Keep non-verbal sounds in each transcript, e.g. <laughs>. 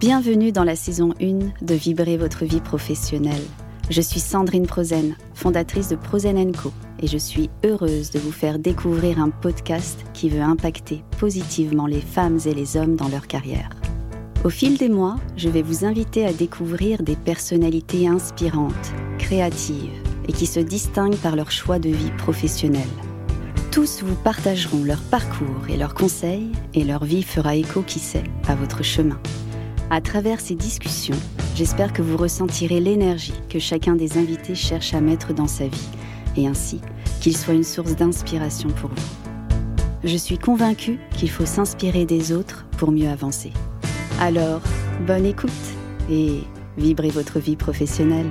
Bienvenue dans la saison 1 de Vibrer votre vie professionnelle. Je suis Sandrine Prozen, fondatrice de Prozen Co, et je suis heureuse de vous faire découvrir un podcast qui veut impacter positivement les femmes et les hommes dans leur carrière. Au fil des mois, je vais vous inviter à découvrir des personnalités inspirantes, créatives et qui se distinguent par leur choix de vie professionnelle. Tous vous partageront leur parcours et leurs conseils et leur vie fera écho, qui sait, à votre chemin. À travers ces discussions, j'espère que vous ressentirez l'énergie que chacun des invités cherche à mettre dans sa vie et ainsi qu'il soit une source d'inspiration pour vous. Je suis convaincue qu'il faut s'inspirer des autres pour mieux avancer. Alors, bonne écoute et vibrez votre vie professionnelle.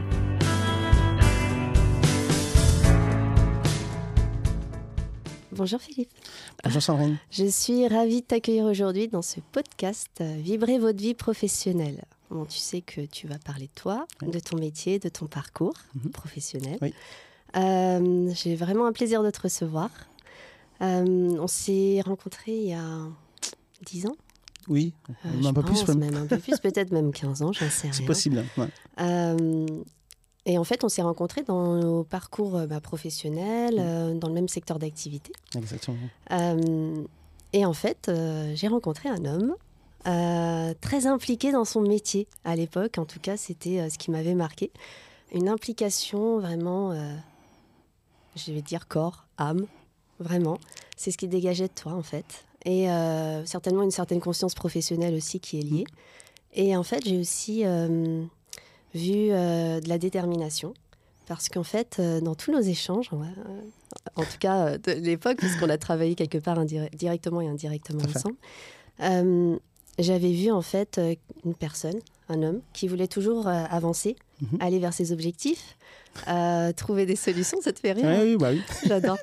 Bonjour Philippe. Bonjour Sandrine. Je suis ravie de t'accueillir aujourd'hui dans ce podcast euh, Vibrer votre vie professionnelle. Bon, tu sais que tu vas parler de toi, de ton métier, de ton parcours Mhm. professionnel. Oui. Euh, J'ai vraiment un plaisir de te recevoir. Euh, on s'est rencontrés il y a 10 ans, Oui, euh, un peu plus même. même un peu plus, peut-être même 15 ans, j'en sais <laughs> rien. C'est possible. ouais. Et en fait, on s'est rencontrés dans nos parcours euh, bah, professionnels, Mm. euh, dans le même secteur d'activité. Exactement. Euh, et en fait, euh, j'ai rencontré un homme très impliqué dans son métier à l'époque. En tout cas, c'était ce qui m'avait marqué. Une implication vraiment, je vais dire corps, âme, vraiment. C'est ce qui dégageait de toi, en fait. Et certainement une certaine conscience professionnelle aussi qui est liée. Et en fait, j'ai aussi vu euh, de la détermination. Parce qu'en fait, euh, dans tous nos échanges, ouais, euh, en tout cas de l'époque, puisqu'on a travaillé quelque part directement et indirectement ensemble, j'avais vu en fait une personne, un homme, qui voulait toujours avancer, Mhm. aller vers ses objectifs, euh, trouver des solutions. Ça te fait rire Oui, hein oui, bah oui. J'adore.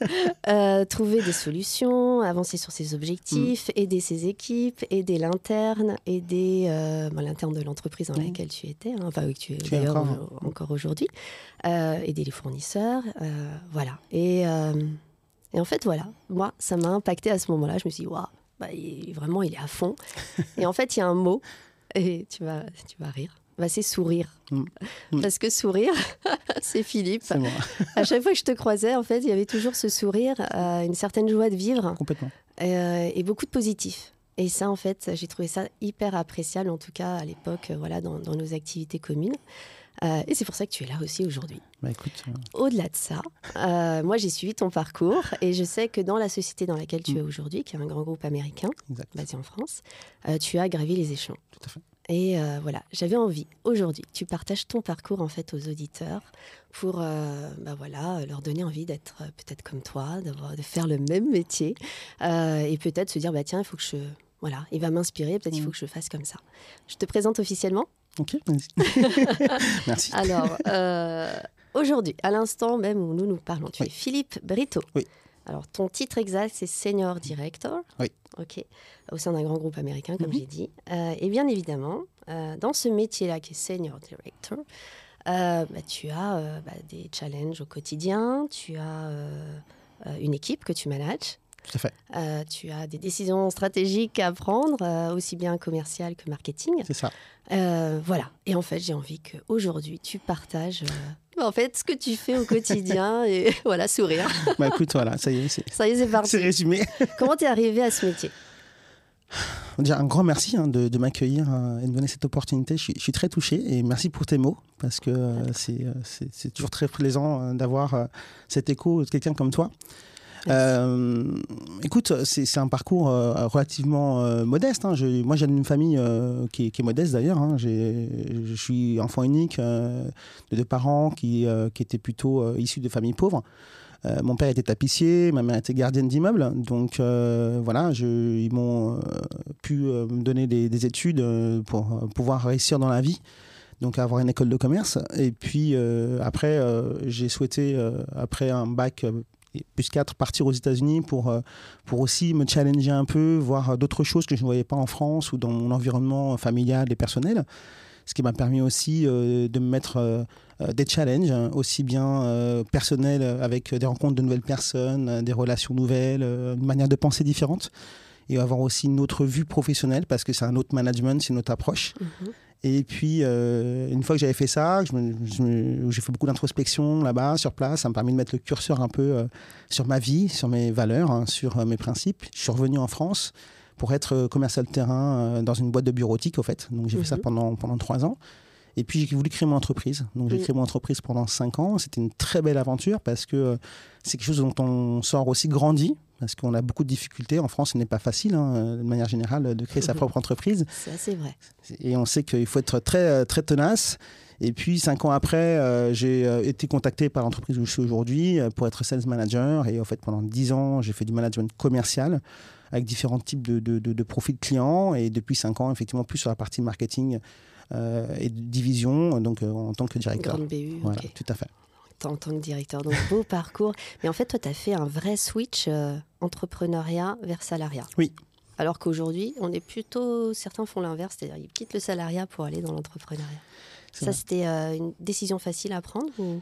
Euh, trouver des solutions, avancer sur ses objectifs, Mm. aider ses équipes, aider l'interne, aider euh, l'interne de l'entreprise dans Mm. laquelle tu étais, hein, enfin oui, que tu es d'ailleurs encore, au- encore aujourd'hui, aider les fournisseurs, voilà. Et, et en fait, voilà, moi, ça m'a impacté à ce moment-là. Je me suis dit, waouh, bah, vraiment, il est à fond. et en fait, il y a un mot, et tu vas, tu vas rire. Bah, c'est sourire. Mm. Mm. Parce que sourire, <laughs> c'est Philippe. C'est moi. À chaque fois que je te croisais, en fait, il y avait toujours ce sourire, euh, une certaine joie de vivre Complètement. euh, et beaucoup de positif. Et ça, en fait, j'ai trouvé ça hyper appréciable, en tout cas à l'époque, euh, voilà, dans, dans nos activités communes. Euh, et c'est pour ça que tu es là aussi aujourd'hui. Bah écoute, Au-delà de ça, moi j'ai suivi ton parcours et je sais que dans la société dans laquelle tu Mm. es aujourd'hui, qui est un grand groupe américain exact. basé en France, tu as gravi les échelons. Tout à fait. Et euh, voilà, j'avais envie aujourd'hui tu partages ton parcours en fait aux auditeurs pour euh, bah voilà, leur donner envie d'être euh, peut-être comme toi, de faire le même métier euh, et peut-être se dire bah tiens, il faut que je voilà, il va m'inspirer, peut-être il faut Mm. que je fasse comme ça. Je te présente officiellement. Ok, vas-y. <laughs> Merci. Alors aujourd'hui, à l'instant même où nous nous parlons, tu Oui. es Philippe Brito. Oui. Alors ton titre exact c'est Senior Director. Oui. Ok. Au sein d'un grand groupe américain, comme Mhm. j'ai dit. Euh, et bien évidemment, euh, dans ce métier-là qui est Senior Director, euh, bah, tu as bah, des challenges au quotidien, tu as une équipe que tu manages, Tout à fait. euh, tu as des décisions stratégiques à prendre, euh, aussi bien commerciales que marketing. C'est ça. Euh, voilà. Et en fait, j'ai envie qu'aujourd'hui, tu partages en fait ce que tu fais au quotidien <laughs> et <laughs> voilà, sourire. Bah écoute, voilà, ça y est, c'est Ça y est, c'est c'est parti. résumé. <laughs> Comment t'es arrivé à ce métier? Déjà, un grand merci hein, de, de m'accueillir euh, et de me donner cette opportunité. Je suis, je suis très touché et merci pour tes mots parce que c'est c'est- c'est toujours très plaisant d'avoir cet écho de quelqu'un comme toi. Euh, écoute, c'est un parcours euh, relativement euh, modeste. hein. Je- moi, j'ai une famille qui, est- modeste d'ailleurs. hein. Je suis enfant unique de deux parents qui, qui étaient plutôt issus de familles pauvres. Mon père était tapissier, ma mère était gardienne d'immeuble. Donc voilà, je, ils m'ont pu me donner des, des études pour pouvoir réussir dans la vie. Donc avoir une école de commerce. Et puis après, j'ai souhaité, après un bac plus 4, partir aux États-Unis pour, euh, pour aussi me challenger un peu, voir euh, d'autres choses que je ne voyais pas en France ou dans mon environnement familial et personnel. Ce qui m'a permis aussi euh, de me mettre des challenges, hein, aussi bien personnels, avec des rencontres de nouvelles personnes, des relations nouvelles, une manière de penser différente. et avoir aussi une autre vue professionnelle parce que c'est un autre management, c'est une autre approche. Mhm. Et puis, euh, une fois que j'avais fait ça, je me- je me- j'ai fait beaucoup d'introspection là-bas, sur place. Ça me permet de mettre le curseur un peu euh, sur ma vie, sur mes valeurs, hein, sur euh, mes principes. Je suis revenu en France pour être euh, commercial terrain euh, dans une boîte de bureautique, au fait. Donc, j'ai fait ça Mhm. pendant, pendant trois ans. Et puis, j'ai voulu créer mon entreprise. Donc, j'ai Mhm. créé mon entreprise pendant cinq ans. C'était une très belle aventure parce que c'est quelque chose dont on sort aussi grandi. Parce qu'on a beaucoup de difficultés. En France, ce n'est pas facile, hein, de manière générale, de créer sa <laughs> propre entreprise. C'est assez vrai. Et on sait qu'il faut être très, euh, très tenace. Et puis, cinq ans après, euh, j'ai euh, été contacté par l'entreprise où je suis aujourd'hui pour être sales manager. Et en fait, pendant dix ans, j'ai fait du management commercial avec différents types de, de, de- de profils clients. Et depuis cinq ans, effectivement, plus sur la partie marketing euh, et division, donc euh, en tant que directeur. Grande BU, Voilà, tout à fait. En tant que directeur. Donc, beau <laughs> parcours. Mais en fait, toi, tu as fait un vrai switch euh, entrepreneuriat vers salariat. Oui. Alors qu'aujourd'hui, on est plutôt. Certains font l'inverse, c'est-à-dire ils quittent le salariat pour aller dans l'entrepreneuriat. Ça, c'était euh, une décision facile à prendre ou...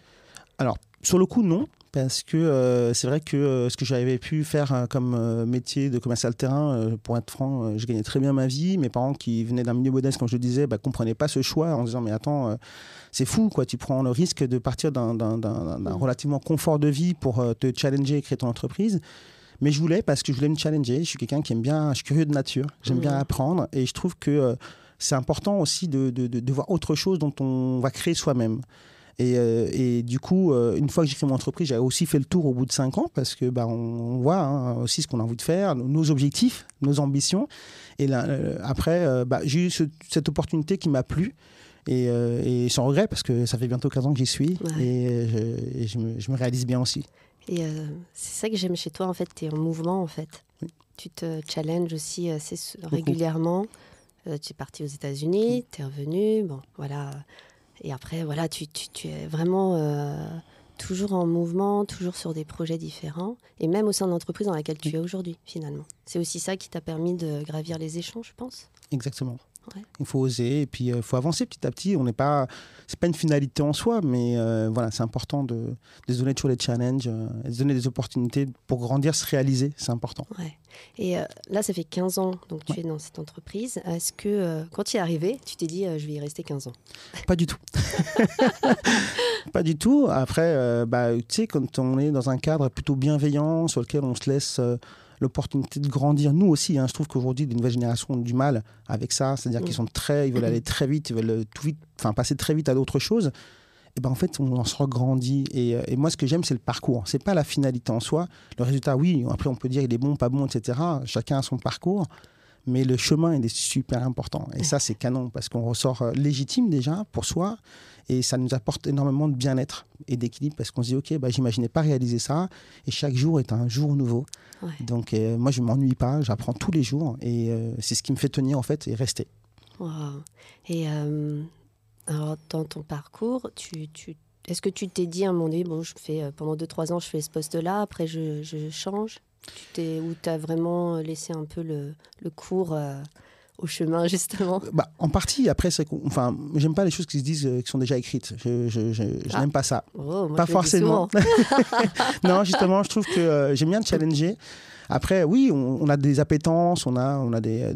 Alors, sur le coup, non. Parce que euh, c'est vrai que euh, ce que j'avais pu faire euh, comme euh, métier de commercial terrain, euh, pour être franc, euh, je gagnais très bien ma vie. Mes parents qui venaient d'un milieu modeste, comme je le disais, ne comprenaient pas ce choix en disant Mais attends, euh, c'est fou, quoi. tu prends le risque de partir d'un d'un- d'un- d'un relativement confort de vie pour te challenger et créer ton entreprise. Mais je voulais parce que je voulais me challenger. Je suis quelqu'un qui aime bien, je suis curieux de nature, j'aime bien Mhm. apprendre et je trouve que euh, c'est important aussi de, de- de- de voir autre chose dont on va créer soi-même. Et, euh, et du coup, euh, une fois que j'ai créé mon entreprise, j'avais aussi fait le tour au bout de cinq ans parce que bah, on, on voit hein, aussi ce qu'on a envie de faire, nos- objectifs, nos ambitions. Et là, euh, après, bah, j'ai eu ce- cette opportunité qui m'a plu. Et, et sans regret, parce que ça fait bientôt 15 ans que j'y suis. Ouais. Et, je, et je me, je me réalise bien aussi. Et c'est ça que j'aime chez toi, en fait, tu es en mouvement, en fait. Oui. Tu te challenges aussi assez régulièrement. Tu es parti aux États-Unis, tu es revenu, bon, voilà. Et après, voilà, tu, tu- tu es vraiment euh, toujours en mouvement, toujours sur des projets différents, et même au sein de l'entreprise dans laquelle tu es aujourd'hui, finalement. C'est aussi ça qui t'a permis de gravir les échelons, je pense? Exactement. Ouais. Il faut oser et puis il faut avancer petit à petit. On n'est pas, c'est pas une finalité en soi, mais euh, voilà, c'est important de, de se donner toujours des challenges, euh, et de se donner des opportunités pour grandir, se réaliser. C'est important. Ouais. Et euh, là, ça fait 15 ans donc tu es dans cette entreprise. Est-ce que euh, quand tu es arrivé, tu t'es dit euh, je vais y rester 15 ans? Pas du tout. <laughs> pas du tout. Après, euh, bah, tu sais, quand on est dans un cadre plutôt bienveillant, sur lequel on se laisse euh, l'opportunité de grandir, nous aussi, hein, je trouve qu'aujourd'hui, les nouvelles générations ont du mal avec ça. C'est-à-dire qu'ils sont très, ils veulent aller très vite, ils veulent euh, tout vite, enfin, passer très vite à d'autres choses. Et ben en fait, on en se regrandit. Et, euh, et moi, ce que j'aime, c'est le parcours. C'est pas la finalité en soi. Le résultat, oui, après, on peut dire il est bon, pas bon, etc. Chacun a son parcours. Mais le chemin, il est super important. Et ça, c'est canon parce qu'on ressort euh, légitime déjà pour soi. Et ça nous apporte énormément de bien-être et d'équilibre parce qu'on se dit, OK, bah, j'imaginais pas réaliser ça. Et chaque jour est un jour nouveau. Ouais. Donc, euh, moi, je m'ennuie pas. J'apprends tous les jours. Et euh, c'est ce qui me fait tenir, en fait, et rester. Wow. Et euh, alors, dans ton parcours, tu, tu, est-ce que tu t'es dit à un moment donné, bon, je fais, pendant 2-3 ans, je fais ce poste-là, après je, je change? Tu Ou tu as vraiment laissé un peu le, le cours euh, au chemin, <laughs> justement? Bah, en partie, après, c'est enfin, j'aime pas les choses qui se disent, euh, qui sont déjà écrites. Je, je, je- je Ah. n'aime pas ça. Oh, moi, pas forcément. <laughs> non, justement, je trouve que euh, j'aime bien le challenger. Après, oui, on, on a des appétences, on a, on a des,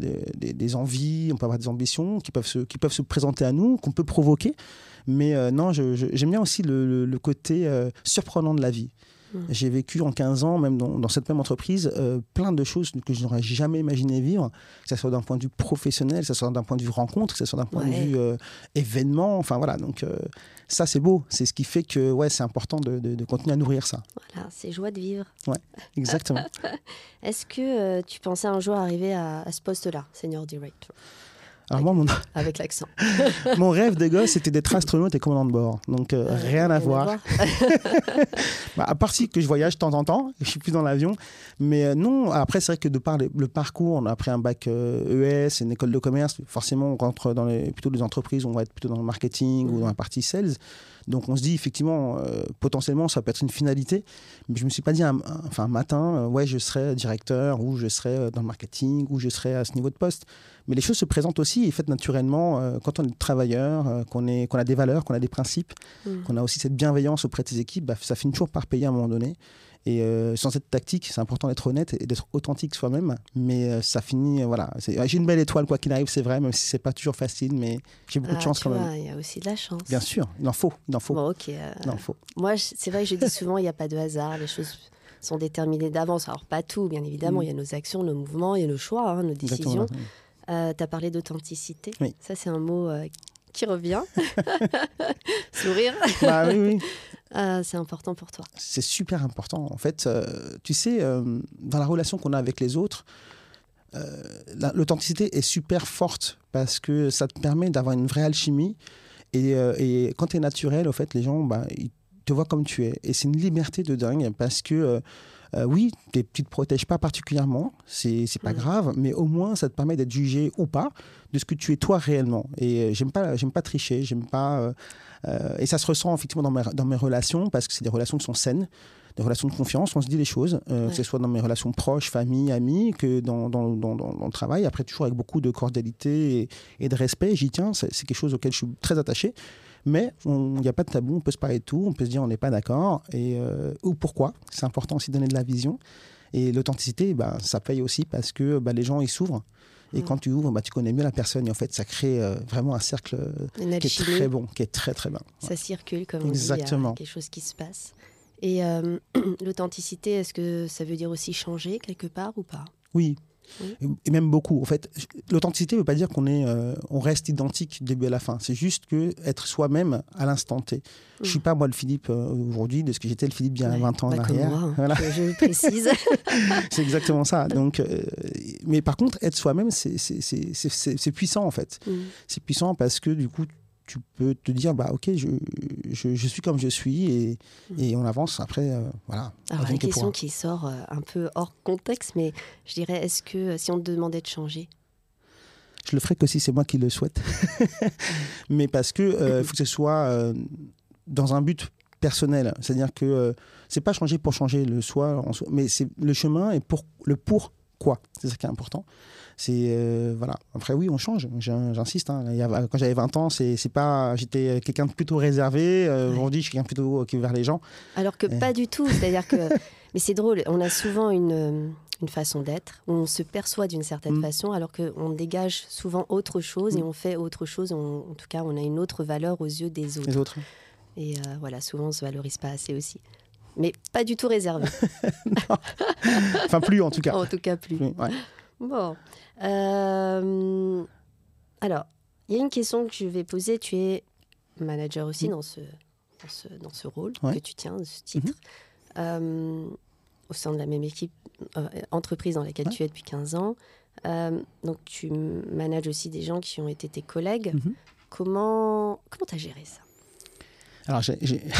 des, envies, on peut avoir des ambitions qui peuvent se, qui peuvent se présenter à nous, qu'on peut provoquer. Mais euh, non, j'aime bien aussi le, le- le côté euh, surprenant de la vie. J'ai vécu en 15 ans, même dans, dans cette même entreprise, euh, plein de choses que je n'aurais jamais imaginé vivre, que ce soit d'un point de vue professionnel, que ce soit d'un point de vue rencontre, que ce soit d'un point Ouais. de vue euh, événement. Enfin voilà, donc euh, ça c'est beau. C'est ce qui fait que ouais, c'est important de, de- de continuer à nourrir ça. Voilà, c'est joie de vivre. Exactement. <laughs> Est-ce que tu pensais un jour arriver à, à ce poste-là, senior director, Alors moi, mon, <laughs> avec l'accent <laughs> mon rêve de gosse, c'était d'être astronaute et commandant de bord. Donc euh, rien à voir. <laughs> Bah, à part si que je voyage de temps en temps, je suis plus dans l'avion. Mais euh, non, après, c'est vrai que de par les- le parcours, on a pris un bac euh, ES, une école de commerce. Forcément, on rentre dans les, plutôt les entreprises, on va être plutôt dans le marketing ou dans la partie sales. Donc on se dit effectivement, euh, potentiellement, ça peut être une finalité. Mais je me suis pas dit un, un- enfin, un matin, euh, ouais, je serai directeur ou je serai euh, dans le marketing ou je serai à ce niveau de poste. Mais les choses se présentent aussi et faites naturellement euh, quand on est travailleur, qu'on est- qu'on a des valeurs, qu'on a des principes Mm. qu'on a aussi cette bienveillance auprès de ses équipes, bah, ça finit toujours par payer à un moment donné. Et euh, sans cette tactique, c'est important d'être honnête et d'être authentique soi-même. Mais euh, ça finit, voilà. J'ai une belle étoile, quoi qu'il arrive, c'est vrai, même si c'est pas toujours facile, mais j'ai beaucoup de Ah, chance quand vois, même. Il y a aussi de la chance. Bien sûr, il en faut, il en faut. Bon, ok. euh, Il en faut. Moi, c'est vrai que je dis souvent, il n'y a pas de hasard. Les choses sont déterminées d'avance. Alors, pas tout, bien évidemment. Mm. Il y a nos actions, nos mouvements, il y a nos choix, hein, nos décisions. Tu as parlé d'authenticité. Oui. Ça, c'est un mot euh, qui revient. <laughs> Sourire. <laughs> Bah oui, oui. Ah, c'est important pour toi. c'est super important. En fait, euh, tu sais, euh, dans la relation qu'on a avec les autres, euh, la- l'authenticité est super forte parce que ça te permet d'avoir une vraie alchimie. Et, euh, et quand tu es naturel, au fait, les gens, bah, ils te voient comme tu es. Et c'est une liberté de dingue parce que, euh, oui, tu ne te protèges pas particulièrement, c'est c'est pas Mm. grave, mais au moins, ça te permet d'être jugé ou pas de ce que tu es toi réellement. Et euh, j'aime pas, j'aime pas tricher, j'aime pas. euh, et ça se ressent effectivement dans mes, dans mes relations parce que c'est des relations qui sont saines, des relations de confiance. On se dit les choses, euh, Ouais. que ce soit dans mes relations proches, famille, amis, que dans, dans, dans, le travail. Après, toujours avec beaucoup de cordialité et, et de respect. J'y tiens, c'est quelque chose auquel je suis très attaché. Mais il n'y a pas de tabou, on peut se parler de tout, on peut se dire on n'est pas d'accord. Et, euh, ou pourquoi. C'est important aussi de donner de la vision. Et l'authenticité, bah, ça paye aussi parce que bah, les gens, ils s'ouvrent. Et Mm. quand tu ouvres, bah, tu connais mieux la personne. Et en fait, ça crée euh, vraiment un cercle euh, Une qui est très bon, qui est très très bien. ça circule, comme on dit. Il y a Exactement. quelque chose qui se passe. Et euh, <clears throat> l'authenticité, est-ce que ça veut dire aussi changer quelque part ou pas? Oui. Oui. Et- même beaucoup. En fait, l'authenticité ne veut pas dire qu'on est, euh, on reste identique du début à la fin. C'est juste que être soi-même à l'instant T. Je suis Mm. pas moi le Philippe euh, aujourd'hui de ce que j'étais le Philippe bien Ouais, 20 ans en arrière. moi, hein. Voilà. je, je précise. <laughs> C'est exactement ça. Donc, euh, mais par contre, être soi-même, c'est puissant en fait. Mm. C'est puissant parce que du coup, tu peux te dire, bah ok, je, je, je suis comme je suis et, Mm. et on avance. Après, euh, voilà. Alors, une que question qui sort euh, un peu hors contexte, mais je dirais, est-ce que euh, si on te demandait de changer, Je le ferai que si c'est moi qui le souhaite. <laughs> Mais parce que euh, faut que ce soit dans un but personnel. C'est-à-dire que c'est pas changer pour changer le soi, en soi, mais c'est le chemin et pour le pourquoi. C'est ça qui est important. C'est euh, voilà. Après oui, on change. J'in- J'insiste. hein. Quand j'avais 20 ans, c'est pas. J'étais quelqu'un de plutôt réservé. Euh, Ouais. Je suis quelqu'un plutôt qui va vers les gens. alors que pas du tout C'est-à-dire que. <laughs> Mais c'est drôle, on a souvent une, euh, une façon d'être, on se perçoit d'une certaine Mm. façon, alors qu'on dégage souvent autre chose et Mm. on fait autre chose. on- en tout cas, on a une autre valeur aux yeux des autres. Les autres. Et euh, voilà, souvent, on se valorise pas assez aussi. Mais pas du tout réservé, <laughs> Enfin plus en tout cas. <laughs> en tout cas plus. Ouais. Bon. Euh, alors, il y a une question que je vais poser. Tu es manager aussi dans, ce, dans, ce, dans ce rôle Ouais. que tu tiens, ce titre, Mhm. Euh, au sein de la même équipe, euh, entreprise dans laquelle Ouais. tu es depuis 15 ans. Donc, tu manages aussi des gens qui ont été tes collègues. Mhm. Comment comment t'as géré ça? Alors j'ai-. <laughs>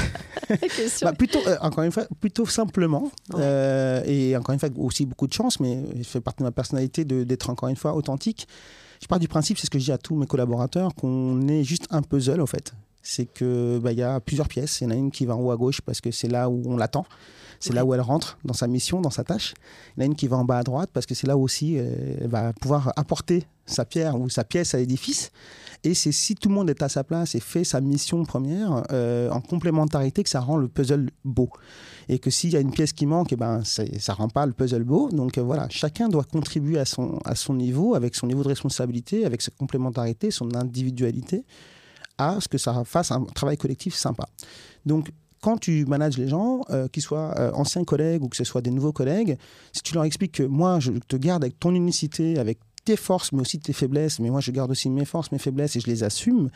Bah, plutôt, euh, encore une fois, plutôt simplement. Ouais. Euh, et encore une fois, aussi beaucoup de chance, mais ça fait partie de ma personnalité d'être encore une fois authentique. Je pars du principe, c'est ce que je dis à tous mes collaborateurs, qu'on est juste un puzzle, en fait. C'est que bah, il y a plusieurs pièces. Il y en a une qui va en haut à gauche parce que c'est là où on l'attend. C'est là où elle rentre dans sa mission, dans sa tâche. Il y en a une qui va en bas à droite parce que c'est là aussi euh, elle va pouvoir apporter sa pierre ou sa pièce à l'édifice. Et c'est si tout le monde est à sa place et fait sa mission première euh, en complémentarité que ça rend le puzzle beau. Et que s'il y a une pièce qui manque, eh ben, ça rend pas le puzzle beau. Donc euh, voilà, chacun doit contribuer à son, à son niveau, avec son niveau de responsabilité, avec sa complémentarité, son individualité, à ce que ça fasse un travail collectif sympa. Donc quand tu manages les gens, euh, qu'ils soient anciens collègues ou que ce soit des nouveaux collègues, si tu leur expliques que moi, je te garde avec ton unicité, avec tes forces, mais aussi tes faiblesses, mais moi, je garde aussi mes forces, mes faiblesses et je les assume,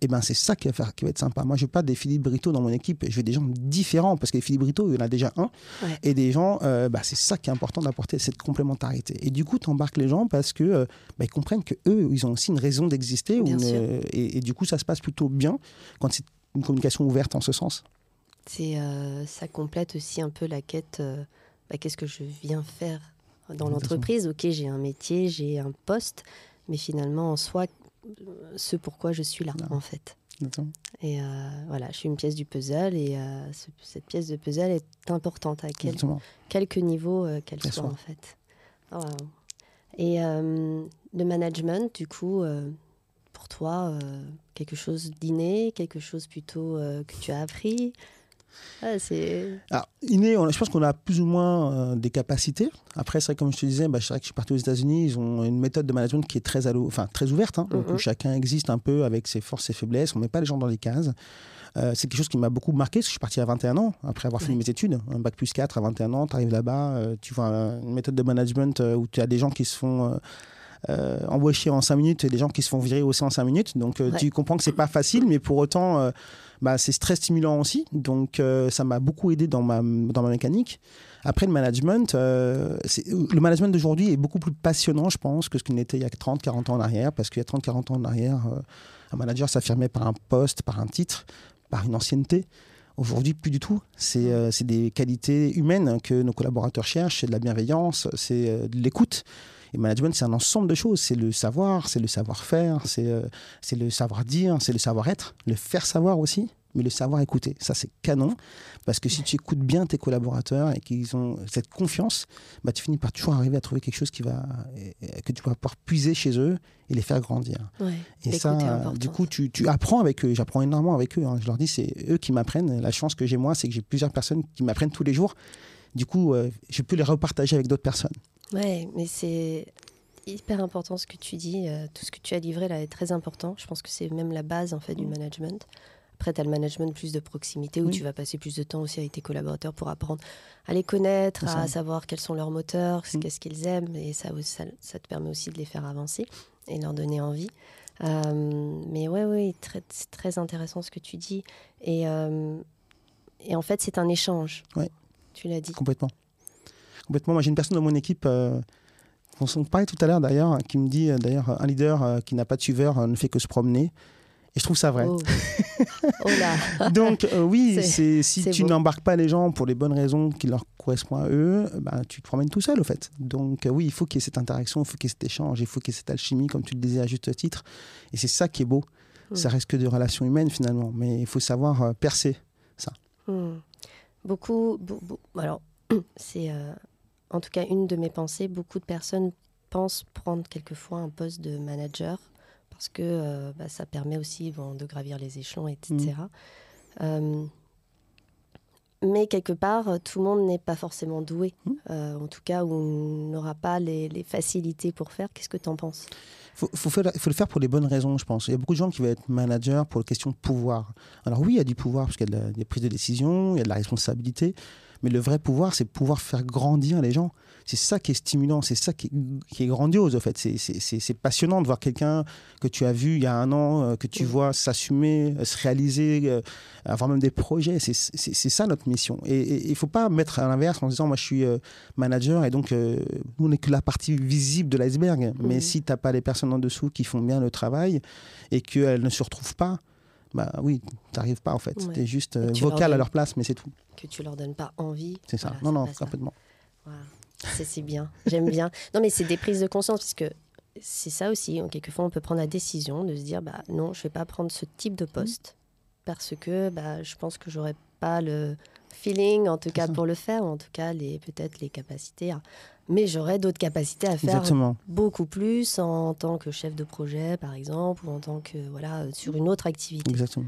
et ben c'est ça qui va, faire, qui va être sympa. Moi, je veux pas des Philippe Brito dans mon équipe, je veux des gens différents, parce que les Philippe Brito, il y en a déjà un, Ouais. et des gens, euh, bah, c'est ça qui est important d'apporter, cette complémentarité. Et du coup, tu embarques les gens parce que euh, bah, ils comprennent que eux, ils ont aussi une raison d'exister, sûr. et, et du coup, ça se passe plutôt bien quand c'est une communication ouverte en ce sens. C'est, euh, ça complète aussi un peu la quête. euh, bah, Qu'est-ce que je viens faire dans l'entreprise Ok, j'ai un métier, j'ai un poste, mais finalement, en soi, ce pourquoi je suis là, en fait. Et euh, voilà, je suis une pièce du puzzle, et euh, ce- cette pièce de puzzle est importante à quel, Exactement. quelque niveau euh, qu'elle soit, soit. en fait. Oh, wow. Et le management, du coup, pour toi, quelque chose d'inné, quelque chose plutôt que tu as appris? Alors, inné, je pense qu'on a plus ou moins euh, des capacités. Après, c'est vrai, comme je te disais, bah, c'est vrai que je suis parti aux États-Unis. Ils ont une méthode de management qui est très, enfin, très ouverte. Hein. donc, mm-hmm. chacun existe un peu avec ses forces et faiblesses. On ne met pas les gens dans les cases. Euh, c'est quelque chose qui m'a beaucoup marqué, parce que je suis parti à 21 ans, après avoir fini mes études. Un bac plus 4 à 21 ans, tu arrives là-bas, euh, tu vois une méthode de management où tu as des gens qui se font euh, embaucher en 5 minutes et des gens qui se font virer aussi en 5 minutes. Donc euh, tu comprends que c'est pas facile, mais pour autant, euh, bah, c'est très stimulant aussi. Donc ça m'a beaucoup aidé dans ma, dans ma mécanique. Après, le management, le management d'aujourd'hui est beaucoup plus passionnant, je pense, que ce qu'il n'était il y a 30, 40 ans en arrière. Parce qu'il y a 30, 40 ans en arrière, un manager s'affirmait par un poste, par un titre, par une ancienneté. Aujourd'hui, plus du tout. C'est des qualités humaines que nos collaborateurs cherchent, c'est de la bienveillance, c'est de l'écoute. Et management, c'est un ensemble de choses. C'est le savoir, c'est le savoir-faire, c'est euh, c'est le savoir-dire, c'est le savoir-être, le faire savoir aussi, mais le savoir écouter. Ça, c'est canon. Parce que si tu écoutes bien tes collaborateurs et qu'ils ont cette confiance, bah, tu finis par toujours arriver à trouver quelque chose qui va, que tu vas pouvoir puiser chez eux et les faire grandir. et ça, du coup, tu, tu, apprends avec eux. J'apprends énormément avec eux. Hein. Je leur dis, c'est eux qui m'apprennent. La chance que j'ai, moi, c'est que j'ai plusieurs personnes qui m'apprennent tous les jours. Du coup, euh, je peux les repartager avec d'autres personnes. Ouais, mais c'est hyper important ce que tu dis. Euh, tout ce que tu as livré là est très important. Je pense que c'est même la base en fait du mm. management. Après, tu as le management plus de proximité où tu vas passer plus de temps aussi avec tes collaborateurs pour apprendre à les connaître, à savoir quels sont leurs moteurs, mm. qu'est-ce qu'ils aiment. Et ça, ça, ça, te permet aussi de les faire avancer et leur donner envie. Euh, mais ouais, ouais, c'est très intéressant ce que tu dis. Et, euh, et en fait, c'est un échange. Ouais. Tu l'as dit. Complètement complètement. Moi, j'ai une personne dans mon équipe, euh, on s'en parlait tout à l'heure d'ailleurs, qui me dit euh, d'ailleurs, un leader euh, qui n'a pas de suiveur ne fait que se promener. Et je trouve ça vrai. Oh. <laughs> oh là. Donc oui, <laughs> c'est si tu n'embarques pas les gens pour les bonnes raisons qui leur correspondent à eux, bah, tu te promènes tout seul au fait. Donc oui, il faut qu'il y ait cette interaction, il faut qu'il y ait cet échange, il faut qu'il y ait cette alchimie, comme tu le disais à juste titre. Et c'est ça qui est beau. Hmm. Ça reste que des relations humaines finalement, mais il faut savoir percer ça. Hmm. Beaucoup, alors <clears throat> c'est en tout cas une de mes pensées. Beaucoup de personnes pensent prendre quelquefois un poste de manager parce que euh, bah, ça permet aussi de gravir les échelons, etc. Mmh. Euh, mais quelque part, tout le monde n'est pas forcément doué, mmh. euh, en tout cas, ou n'aura pas les, facilités pour faire. Qu'est-ce que tu en penses? Il faut, faut, le faire pour les bonnes raisons, je pense. Il y a beaucoup de gens qui veulent être manager pour la question de pouvoir. Alors oui, il y a du pouvoir, parce qu'il y a des prises de décision, il y a de la responsabilité, mais le vrai pouvoir, c'est pouvoir faire grandir les gens. C'est ça qui est stimulant, c'est ça qui est, grandiose, en fait. C'est passionnant de voir quelqu'un que tu as vu il y a un an, euh, que tu vois s'assumer, euh, se réaliser, euh, avoir même des projets. C'est ça notre mission. Et il ne faut pas mettre à l'inverse en disant, moi, je suis manager et donc, on n'est que la partie visible de l'iceberg. Mais si tu n'as pas les personnes en dessous qui font bien le travail et qu'elles ne se retrouvent pas, bah oui, tu n'arrives pas en fait. Tu es juste vocal à leur place, mais c'est tout. Que tu leur donnes pas envie. C'est ça. non, non, complètement. C'est bien. J'aime bien. Non, mais c'est des prises de conscience, puisque c'est ça aussi. Quelquefois, on peut prendre la décision de se dire bah, non, je ne vais pas prendre ce type de poste parce que bah, je pense que j'aurais pas le feeling, en tout cas, pour le faire, ou en tout cas, peut-être les capacités. Mais j'aurais d'autres capacités à faire beaucoup plus en tant que chef de projet, par exemple, ou en tant que, voilà, sur une autre activité. Exactement.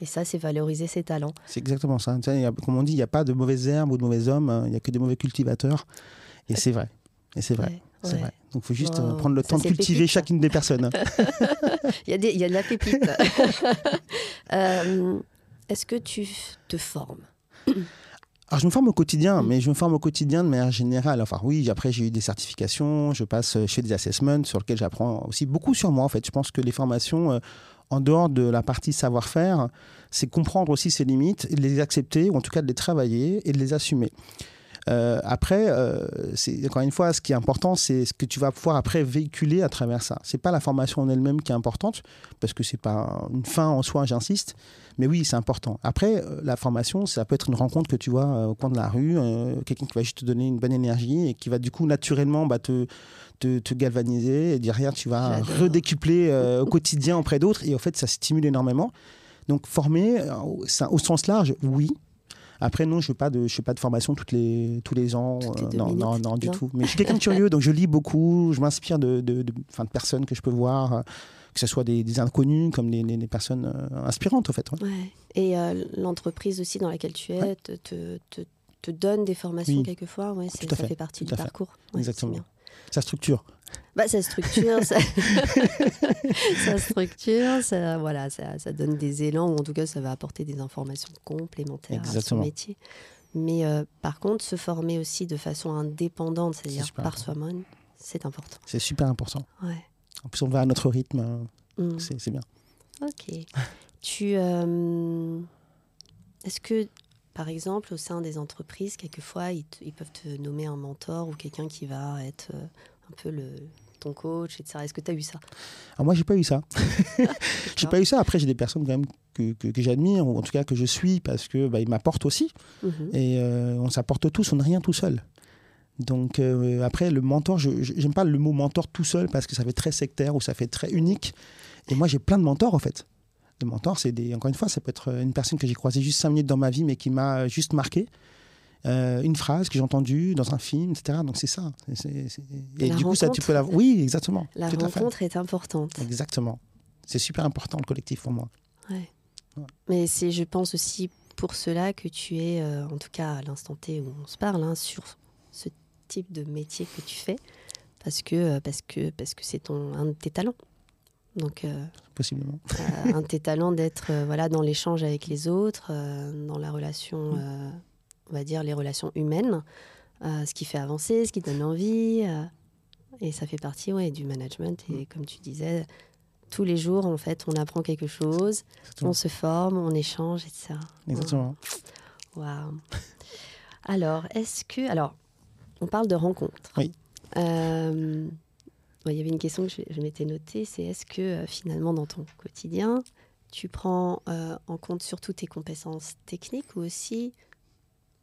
Et ça, c'est valoriser ses talents. C'est exactement ça. comme on dit, il n'y a pas de mauvaises herbes ou de mauvais hommes, hein. il n'y a que des mauvais cultivateurs. Et c'est vrai. Et c'est vrai. c'est vrai. Donc il faut juste euh, prendre le temps de cultiver chacune des personnes. <laughs> il, y a il y a de la pépite. <laughs> <laughs> Euh, est-ce que tu te formes? Alors, je me forme au quotidien, mais je me forme au quotidien de manière générale. Enfin, oui, après, j'ai eu des certifications, je passe, chez des assessments sur lesquels j'apprends aussi beaucoup sur moi, en fait. Je pense que les formations, euh, en dehors de la partie savoir-faire, c'est comprendre aussi ses limites, les accepter, ou en tout cas de les travailler et de les assumer. Euh, après, euh, encore une fois, ce qui est important, c'est ce que tu vas pouvoir après véhiculer à travers ça. C'est pas la formation en elle-même qui est importante, parce que c'est pas une fin en soi, j'insiste. Mais oui, c'est important. Après, euh, la formation, ça peut être une rencontre que tu vois au coin de la rue, quelqu'un qui va juste te donner une bonne énergie et qui va du coup naturellement bah, te, te, galvaniser et rien, tu vas redécupler au quotidien auprès d'autres. Et en fait, ça stimule énormément. Donc former, au sens large, oui, après, non, je ne fais, fais, pas de formation toutes les, tous les ans. Euh, non, non, non, du tout. Mais je suis quelqu'un de curieux, donc je lis beaucoup, je m'inspire de, de, de, de, personnes que je peux voir, que que ce soit des, inconnus comme des, personnes inspirantes, au fait. Ouais. Et l'entreprise aussi dans laquelle tu es te, te, te, donne des formations quelquefois. Ouais, ça fait, partie du parcours. Exactement. Ça structure. Bah, ça structure, <laughs> ça... structure, ça, voilà, ça, ça, donne des élans, ou en tout cas, ça va apporter des informations complémentaires à son métier. Mais euh, par contre, se former aussi de façon indépendante, c'est-à-dire par soi-même, c'est important. C'est super important. Ouais. En plus, on va à notre rythme, hein. mm. c'est bien. Ok. tu, euh, est-ce que, par exemple, au sein des entreprises, quelquefois, ils, ils peuvent te nommer un mentor ou quelqu'un qui va être euh, un peu le ton coach, etc. Est-ce que tu as eu ça? Alors Moi, j'ai pas eu ça. <laughs> j'ai pas eu ça. Après, j'ai des personnes quand même que, que, j'admire, ou en tout cas que je suis, parce que bah, m'apportent aussi. Mhm. Et euh, on s'apporte tous, on n'est rien tout seul. Donc euh, après, le mentor, je n'aime pas le mot mentor tout seul parce que ça fait très sectaire ou ça fait très unique. Et moi, j'ai plein de mentors en fait. Le mentor, c'est des, encore une fois, ça peut être une personne que j'ai croisée juste cinq minutes dans ma vie, mais qui m'a juste marqué. Euh, une phrase que j'ai entendue dans un film, etc. Donc c'est ça. Et du coup, ça, tu peux la. Oui, exactement. La rencontre est importante. Exactement. C'est super important le collectif pour moi. Ouais. Mais c'est, je pense aussi pour cela que tu es, euh, en tout cas à l'instant T où on se parle, hein, sur ce type de métier que tu fais, parce que euh, parce que parce que c'est ton un de tes talents. Donc possiblement. un de tes talents d'être voilà dans l'échange avec les autres, dans la relation. Mm on va dire, les relations humaines, euh, ce qui fait avancer, ce qui donne envie. Euh, et ça fait partie ouais, du management. Et comme tu disais, tous les jours, en fait, on apprend quelque chose, on se forme, on échange, etc. Exactement. Waouh. Alors, est-ce que. Alors, on parle de rencontres. Oui. Euh, il y avait une question que je, m'étais notée c'est est-ce que finalement, dans ton quotidien, tu prends en compte surtout tes compétences techniques ou aussi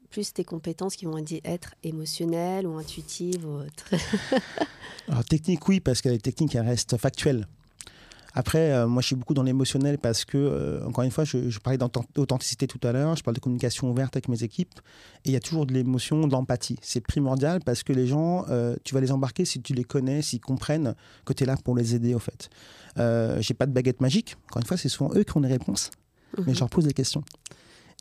plus tes compétences qui vont être émotionnelles ou intuitives ou autres? <laughs> Alors, technique, oui, parce que les techniques, elles restent factuelles. Après, euh, moi, je suis beaucoup dans l'émotionnel parce que, euh, encore une fois, je, parlais d'authenticité tout à l'heure, je parle de communication ouverte avec mes équipes, et il y a toujours de l'émotion, de l'empathie. C'est primordial parce que les gens, euh, tu vas les embarquer si tu les connais, s'ils comprennent que tu es là pour les aider, au fait. J'ai pas de baguette magique. Encore une fois, c'est souvent eux qui ont les réponses, mais je leur pose des questions.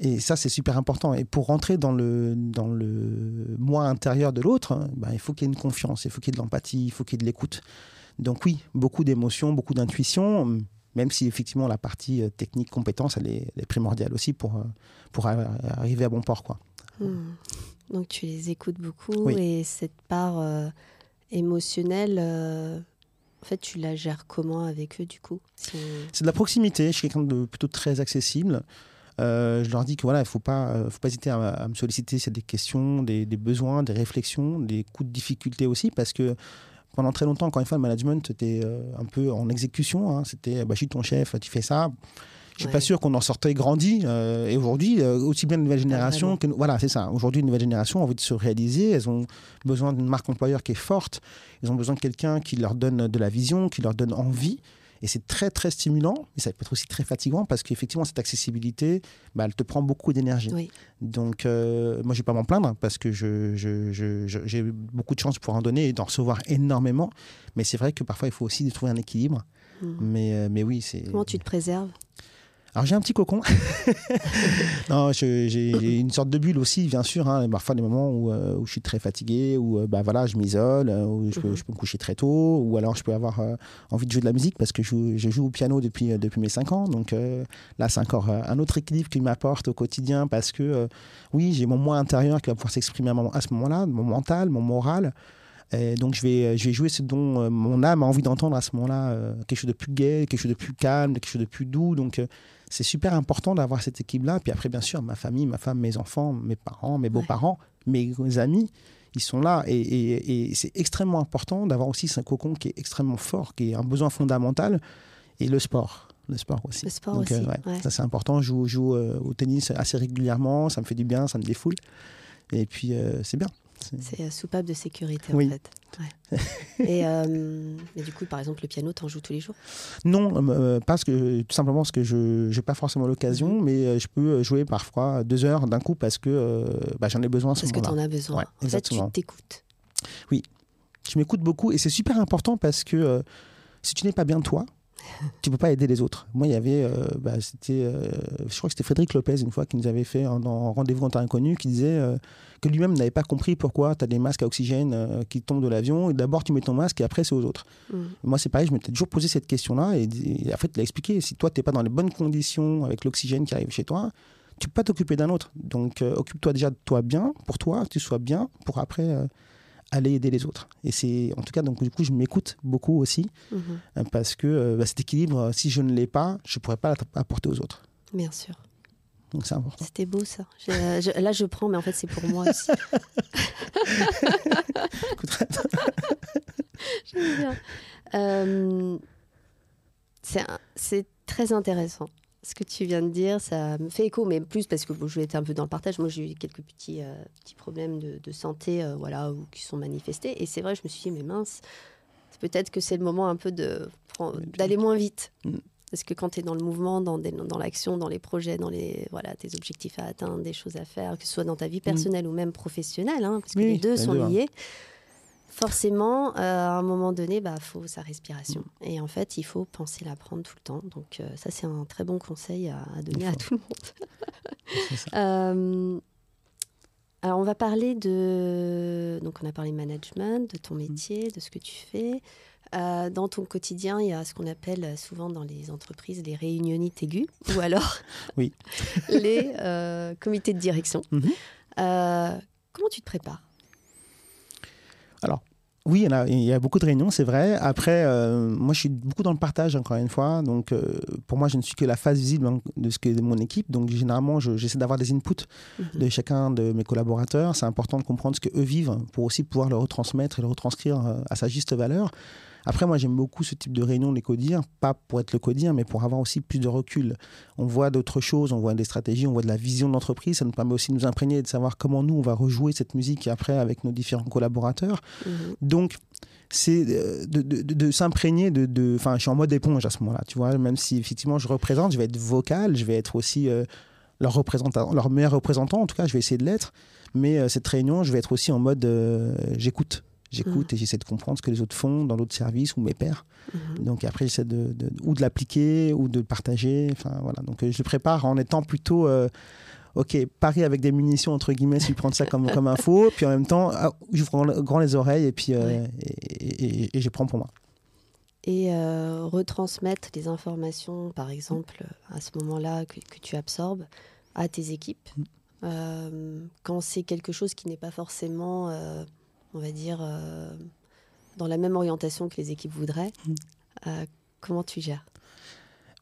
Et ça, c'est super important. Et pour rentrer dans le, dans le moi intérieur de l'autre, hein, ben, il faut qu'il y ait une confiance, il faut qu'il y ait de l'empathie, il faut qu'il y ait de l'écoute. Donc oui, beaucoup d'émotions, beaucoup d'intuition, même si effectivement la partie euh, technique, compétence, elle est, primordiale aussi pour, euh, pour arriver à bon port. Quoi. Hmm. Donc tu les écoutes beaucoup et cette part euh, émotionnelle... En fait, tu la gères comment avec eux du coup? C'est de la proximité. Je suis quelqu'un de plutôt très accessible. Euh, je leur dis que voilà, il ne faut pas, euh, faut pas hésiter à, me solliciter c'est des questions, des, besoins, des réflexions, des coups de difficulté aussi, parce que pendant très longtemps, encore une fois, le management était euh, un peu en exécution. Hein. C'était, bah, je suis ton chef, tu fais ça. Je suis pas sûr qu'on en sortait grandi. et aujourd'hui, aussi bien de nouvelle génération que voilà, c'est ça. Aujourd'hui, une nouvelle génération a envie de se réaliser. Elles ont besoin d'une marque employeur qui est forte. Elles ont besoin de quelqu'un qui leur donne de la vision, qui leur donne envie. Et c'est très, très stimulant, mais ça peut être aussi très fatigant parce qu'effectivement, cette accessibilité, bah, elle te prend beaucoup d'énergie. Donc, euh, moi, je ne vais pas m'en plaindre parce que j'ai je, je, beaucoup de chance pour en donner et d'en recevoir énormément. Mais c'est vrai que parfois, il faut aussi trouver un équilibre. Mmh. Mais, euh, mais oui, c'est. Comment tu te préserves? Alors j'ai un petit cocon. <laughs> non, j'ai une sorte de bulle aussi, bien sûr. Hein, parfois des moments où, euh, où, je suis très fatigué, où euh, bah, voilà, je m'isole, euh, où je, peux, mhm. je, peux, me coucher très tôt, ou alors je peux avoir envie de jouer de la musique parce que je, je joue au piano depuis, depuis mes 5 ans. Donc là, c'est encore un autre équilibre qui m'apporte au quotidien parce que oui, j'ai mon moi intérieur qui va pouvoir s'exprimer à, ce moment-là, mon mental, mon moral. Et donc je vais, je vais jouer ce dont mon âme a envie d'entendre à ce moment-là, quelque chose de plus gai, quelque chose de plus calme, quelque chose de plus doux. Donc c'est super important d'avoir cette équipe-là. Puis après, bien sûr, ma famille, ma femme, mes enfants, mes parents, mes beaux-parents, mes amis, ils sont là. Et, c'est extrêmement important d'avoir aussi ce cocon qui est extrêmement fort, qui est un besoin fondamental. Et le sport. Le sport aussi. Le sport aussi. Euh, ça, c'est important. Je joue, joue euh, au tennis assez régulièrement. Ça me fait du bien, ça me défoule. Et puis, euh, c'est bien. C'est soupape de sécurité en fait. Et euh, mais du coup, par exemple, le piano, tu en joues tous les jours? Non, euh, parce que tout simplement parce que je n'ai pas forcément l'occasion, mhm. mais euh, je peux jouer parfois deux heures d'un coup parce que bah, j'en ai besoin. Parce que tu en as besoin. en fait, tu t'écoutes. Oui, je m'écoute beaucoup et c'est super important parce que si tu n'es pas bien toi, tu peux pas aider les autres. Moi, il y avait, euh, bah, c'était, euh, je crois que c'était Frédéric Lopez une fois qui nous avait fait un, rendez-vous en terre inconnue, qui disait euh, que lui-même n'avait pas compris pourquoi tu as des masques à oxygène qui tombent de l'avion et d'abord tu mets ton masque et après c'est aux autres. Mm. Moi, c'est pareil, je m'étais toujours posé cette question-là et, en fait, il a expliqué si toi, tu n'es pas dans les bonnes conditions avec l'oxygène qui arrive chez toi, tu peux pas t'occuper d'un autre. Donc, occupe-toi déjà de toi bien, pour toi, que tu sois bien, pour après aller aider les autres. Et c'est, en tout cas, donc du coup, je m'écoute beaucoup aussi, mhm. euh, parce que euh, bah, cet équilibre, euh, si je ne l'ai pas, je ne pourrais pas l'apporter aux autres. Bien sûr. Donc c'est important. C'était beau ça. là, je prends, mais en fait, c'est pour moi aussi. <laughs> <laughs> c'est très intéressant ce que tu viens de dire, ça me fait écho, mais plus parce que je vais être un peu dans le partage. Moi, j'ai eu quelques petits, euh, petits problèmes de, santé euh, voilà, ou, qui sont manifestés. Et c'est vrai, je me suis dit, mais mince, peut-être que c'est le moment un peu d'aller moins vite. Mm. Parce que quand tu es dans le mouvement, dans, dans l'action, dans les projets, dans les, voilà, tes objectifs à atteindre, des choses à faire, que ce soit dans ta vie mm. personnelle ou même professionnelle, hein, parce que les deux sont hein. liés forcément, euh, à un moment donné, bah, faut sa respiration. Et en fait, il faut penser la prendre tout le temps. Donc, euh, ça, c'est un très bon conseil à, donner à tout le monde. <laughs> Euh, alors, on va parler de. Donc, on a parlé management, de ton mm. métier, de ce que tu fais. dans ton quotidien, il y a ce qu'on appelle souvent dans les entreprises les réunionites aiguës <laughs> ou alors oui. <laughs> les comités de direction. Mm-hmm. comment tu te prépares? Oui, il y, a, il y, a, beaucoup de réunions, c'est vrai. Après, euh, moi, je suis beaucoup dans le partage, encore une fois. Donc, euh, pour moi, je ne suis que la face visible de ce que de mon équipe. Donc, généralement, j'essaie d'avoir des inputs mhm. de chacun de mes collaborateurs. C'est important de comprendre ce qu'eux vivent pour aussi pouvoir le retransmettre et le retranscrire euh, à sa juste valeur. Après, moi, j'aime beaucoup ce type de réunion des codir, pas pour être le codir, mais pour avoir aussi plus de recul. On voit d'autres choses, on voit des stratégies, on voit de la vision de l'entreprise. Ça nous permet aussi de nous imprégner et de savoir comment nous, on va rejouer cette musique après avec nos différents collaborateurs. Mhm. Donc, c'est euh, de, s'imprégner de... Enfin, je suis en mode éponge à ce moment-là, tu vois, même si effectivement je représente, je vais être vocal, je vais être aussi euh, leur, représentant, leur meilleur représentant, en tout cas, je vais essayer de l'être. Mais euh, cette réunion, je vais être aussi en mode j'écoute. J'écoute mm. et j'essaie de comprendre ce que les autres font dans d'autres services ou mes pairs. Mm-hmm. Donc après, j'essaie de, ou de l'appliquer ou de le partager. Enfin, voilà. Donc euh, je le prépare en étant plutôt. Euh, ok, Paris avec des munitions, entre guillemets, si je prends ça comme, <laughs> comme info, puis en même temps, ah, j'ouvre grand, les oreilles et puis euh, et, je prends pour moi. Et retransmettre les informations, par exemple, à ce moment-là, que, que, tu absorbes à tes équipes, mm. quand c'est quelque chose qui n'est pas forcément on va dire, euh, dans la même orientation que les équipes voudraient. Mm. Euh, comment tu gères?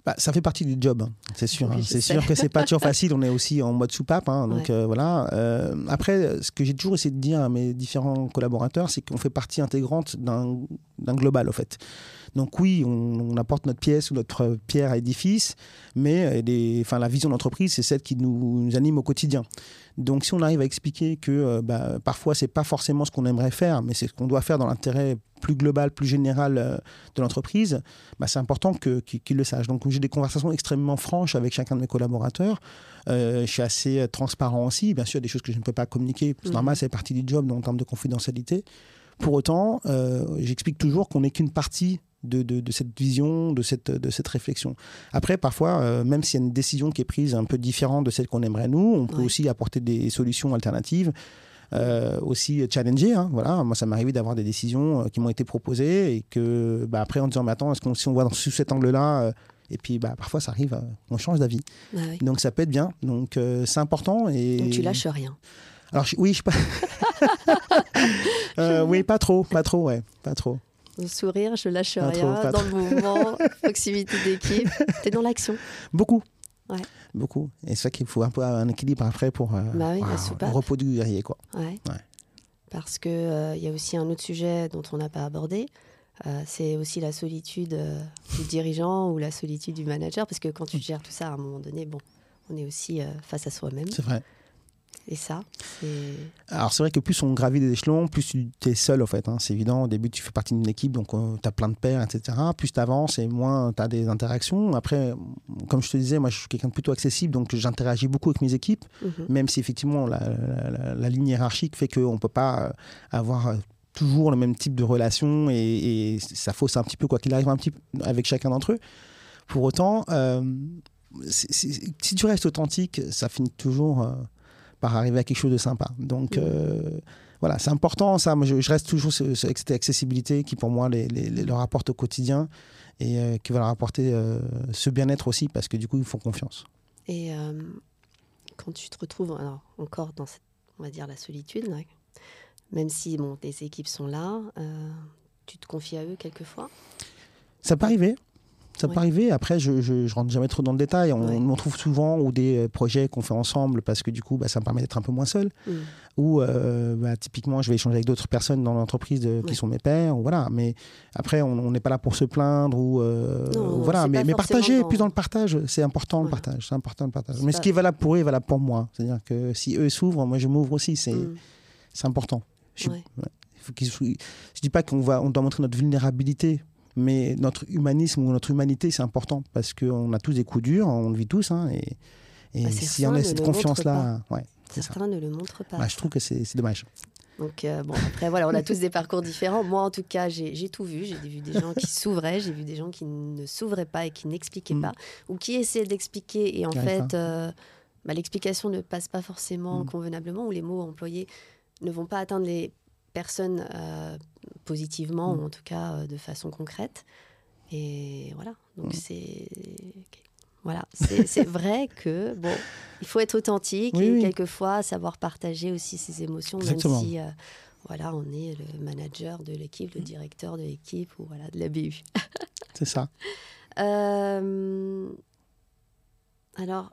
Bah, ça fait partie du job, hein, c'est sûr. Hein. C'est sûr que c'est pas toujours <laughs> facile. On est aussi en mode soupape, hein, donc euh, voilà. après, ce que j'ai toujours essayé de dire à mes différents collaborateurs, c'est qu'on fait partie intégrante d'un global, au fait. Donc oui, on, apporte notre pièce ou notre pierre à l'édifice, mais enfin, la vision d'entreprise, c'est celle qui nous, anime au quotidien. Donc si on arrive à expliquer que euh, bah, parfois c'est pas forcément ce qu'on aimerait faire, mais c'est ce qu'on doit faire dans l'intérêt plus global, plus général euh, de l'entreprise, bah, c'est important qu'ils le sachent. Donc j'ai des conversations extrêmement franches avec chacun de mes collaborateurs. Euh, je suis assez transparent aussi. Bien sûr, des choses que je ne peux pas communiquer, c'est mmh. normal, c'est partie du job en termes de confidentialité. Pour autant, j'explique toujours qu'on n'est qu'une partie de, cette vision, de cette, de cette réflexion. Après, parfois, euh, même s'il y a une décision qui est prise un peu différente de celle qu'on aimerait nous, on peut aussi apporter des solutions alternatives. Euh, aussi challenger. Hein, voilà. Moi, ça m'est arrivé d'avoir des décisions euh, qui m'ont été proposées et que, bah, après, en disant, mais attends, est-ce qu'on, si on voit sous cet angle-là, et puis, bah, parfois, ça arrive, on change d'avis. Bah Donc, ça peut être bien. Donc, c'est important. Et... Donc, tu lâches rien. Alors, oui, je... <laughs> <laughs> oui, pas trop, pas trop, ouais, pas trop sourire, je lâche rien, dans le mouvement, <laughs> proximité d'équipe. Tu es dans l'action. Beaucoup. Beaucoup. Et c'est ça qu'il faut un peu un équilibre après pour euh, bah repos du guerrier. Quoi. Parce qu'il euh, y a aussi un autre sujet dont on n'a pas abordé. Euh, c'est aussi la solitude du dirigeant ou la solitude du manager. Parce que quand tu gères tout ça, à un moment donné, bon, on est aussi face à soi-même. C'est vrai. Et ça, Alors, c'est vrai que plus on gravit des échelons, plus tu es seul, en fait. Hein. C'est évident. Au début, tu fais partie d'une équipe, donc euh, tu as plein de pairs, etc. Plus tu avances et moins tu as des interactions. Après, comme je te disais, moi, je suis quelqu'un de plutôt accessible, donc j'interagis beaucoup avec mes équipes, mhm. même si effectivement, la, ligne hiérarchique fait qu'on ne peut pas avoir toujours le même type de relation et, ça fausse un petit peu quoi qu'il arrive un petit avec chacun d'entre eux. Pour autant, euh, si tu restes authentique, ça finit toujours euh, par arriver à quelque chose de sympa. Donc mmh. voilà, c'est important ça. Moi, je, reste toujours avec cette accessibilité qui pour moi les, leur apporte au quotidien et qui va leur apporter ce bien-être aussi parce que du coup ils font confiance. Et quand tu te retrouves alors, encore dans cette, on va dire, la solitude, même si bon, tes équipes sont là, euh, tu te confies à eux quelquefois? Ça peut arriver. Ça peut arriver. Après, je, je, rentre jamais trop dans le détail. On, trouve souvent ou des euh, projets qu'on fait ensemble parce que du coup, bah, ça me permet d'être un peu moins seul. Mm. Ou euh, bah, typiquement, je vais échanger avec d'autres personnes dans l'entreprise qui sont mes pairs. voilà. Mais après, on n'est pas là pour se plaindre ou euh, voilà. Mais, mais partager, plus dans le partage, c'est important le partage. C'est important le partage. Mais ce qui est valable pour eux est valable pour moi. C'est-à-dire que si eux s'ouvrent, moi je m'ouvre aussi. C'est mm. c'est important. Je, ne je dis pas qu'on va, on doit montrer notre vulnérabilité mais notre humanisme ou notre humanité, c'est important parce qu'on a tous des coups durs, on le vit tous. Hein, et, et bah, si on a cette confiance-là. Ouais, Certains ne le montrent pas. Bah, je trouve que c'est dommage. Donc, euh, bon, après, voilà, on a tous des parcours différents. Moi, en tout cas, j'ai tout vu. J'ai vu des gens qui s'ouvraient, j'ai vu des gens qui ne s'ouvraient pas et qui n'expliquaient mm. pas, ou qui essayaient d'expliquer. Et en fait, euh, bah, l'explication ne passe pas forcément mm. convenablement, ou les mots employés ne vont pas atteindre les personnes euh, positivement, ou mm. en tout cas euh, de façon concrète. Et voilà, donc mm. c'est voilà, <laughs> c'est vrai que bon, il faut être authentique et quelquefois savoir partager aussi ses émotions, même si euh, voilà, on est le manager de l'équipe, le mm. directeur de l'équipe ou voilà de la BU. <laughs> c'est ça. alors,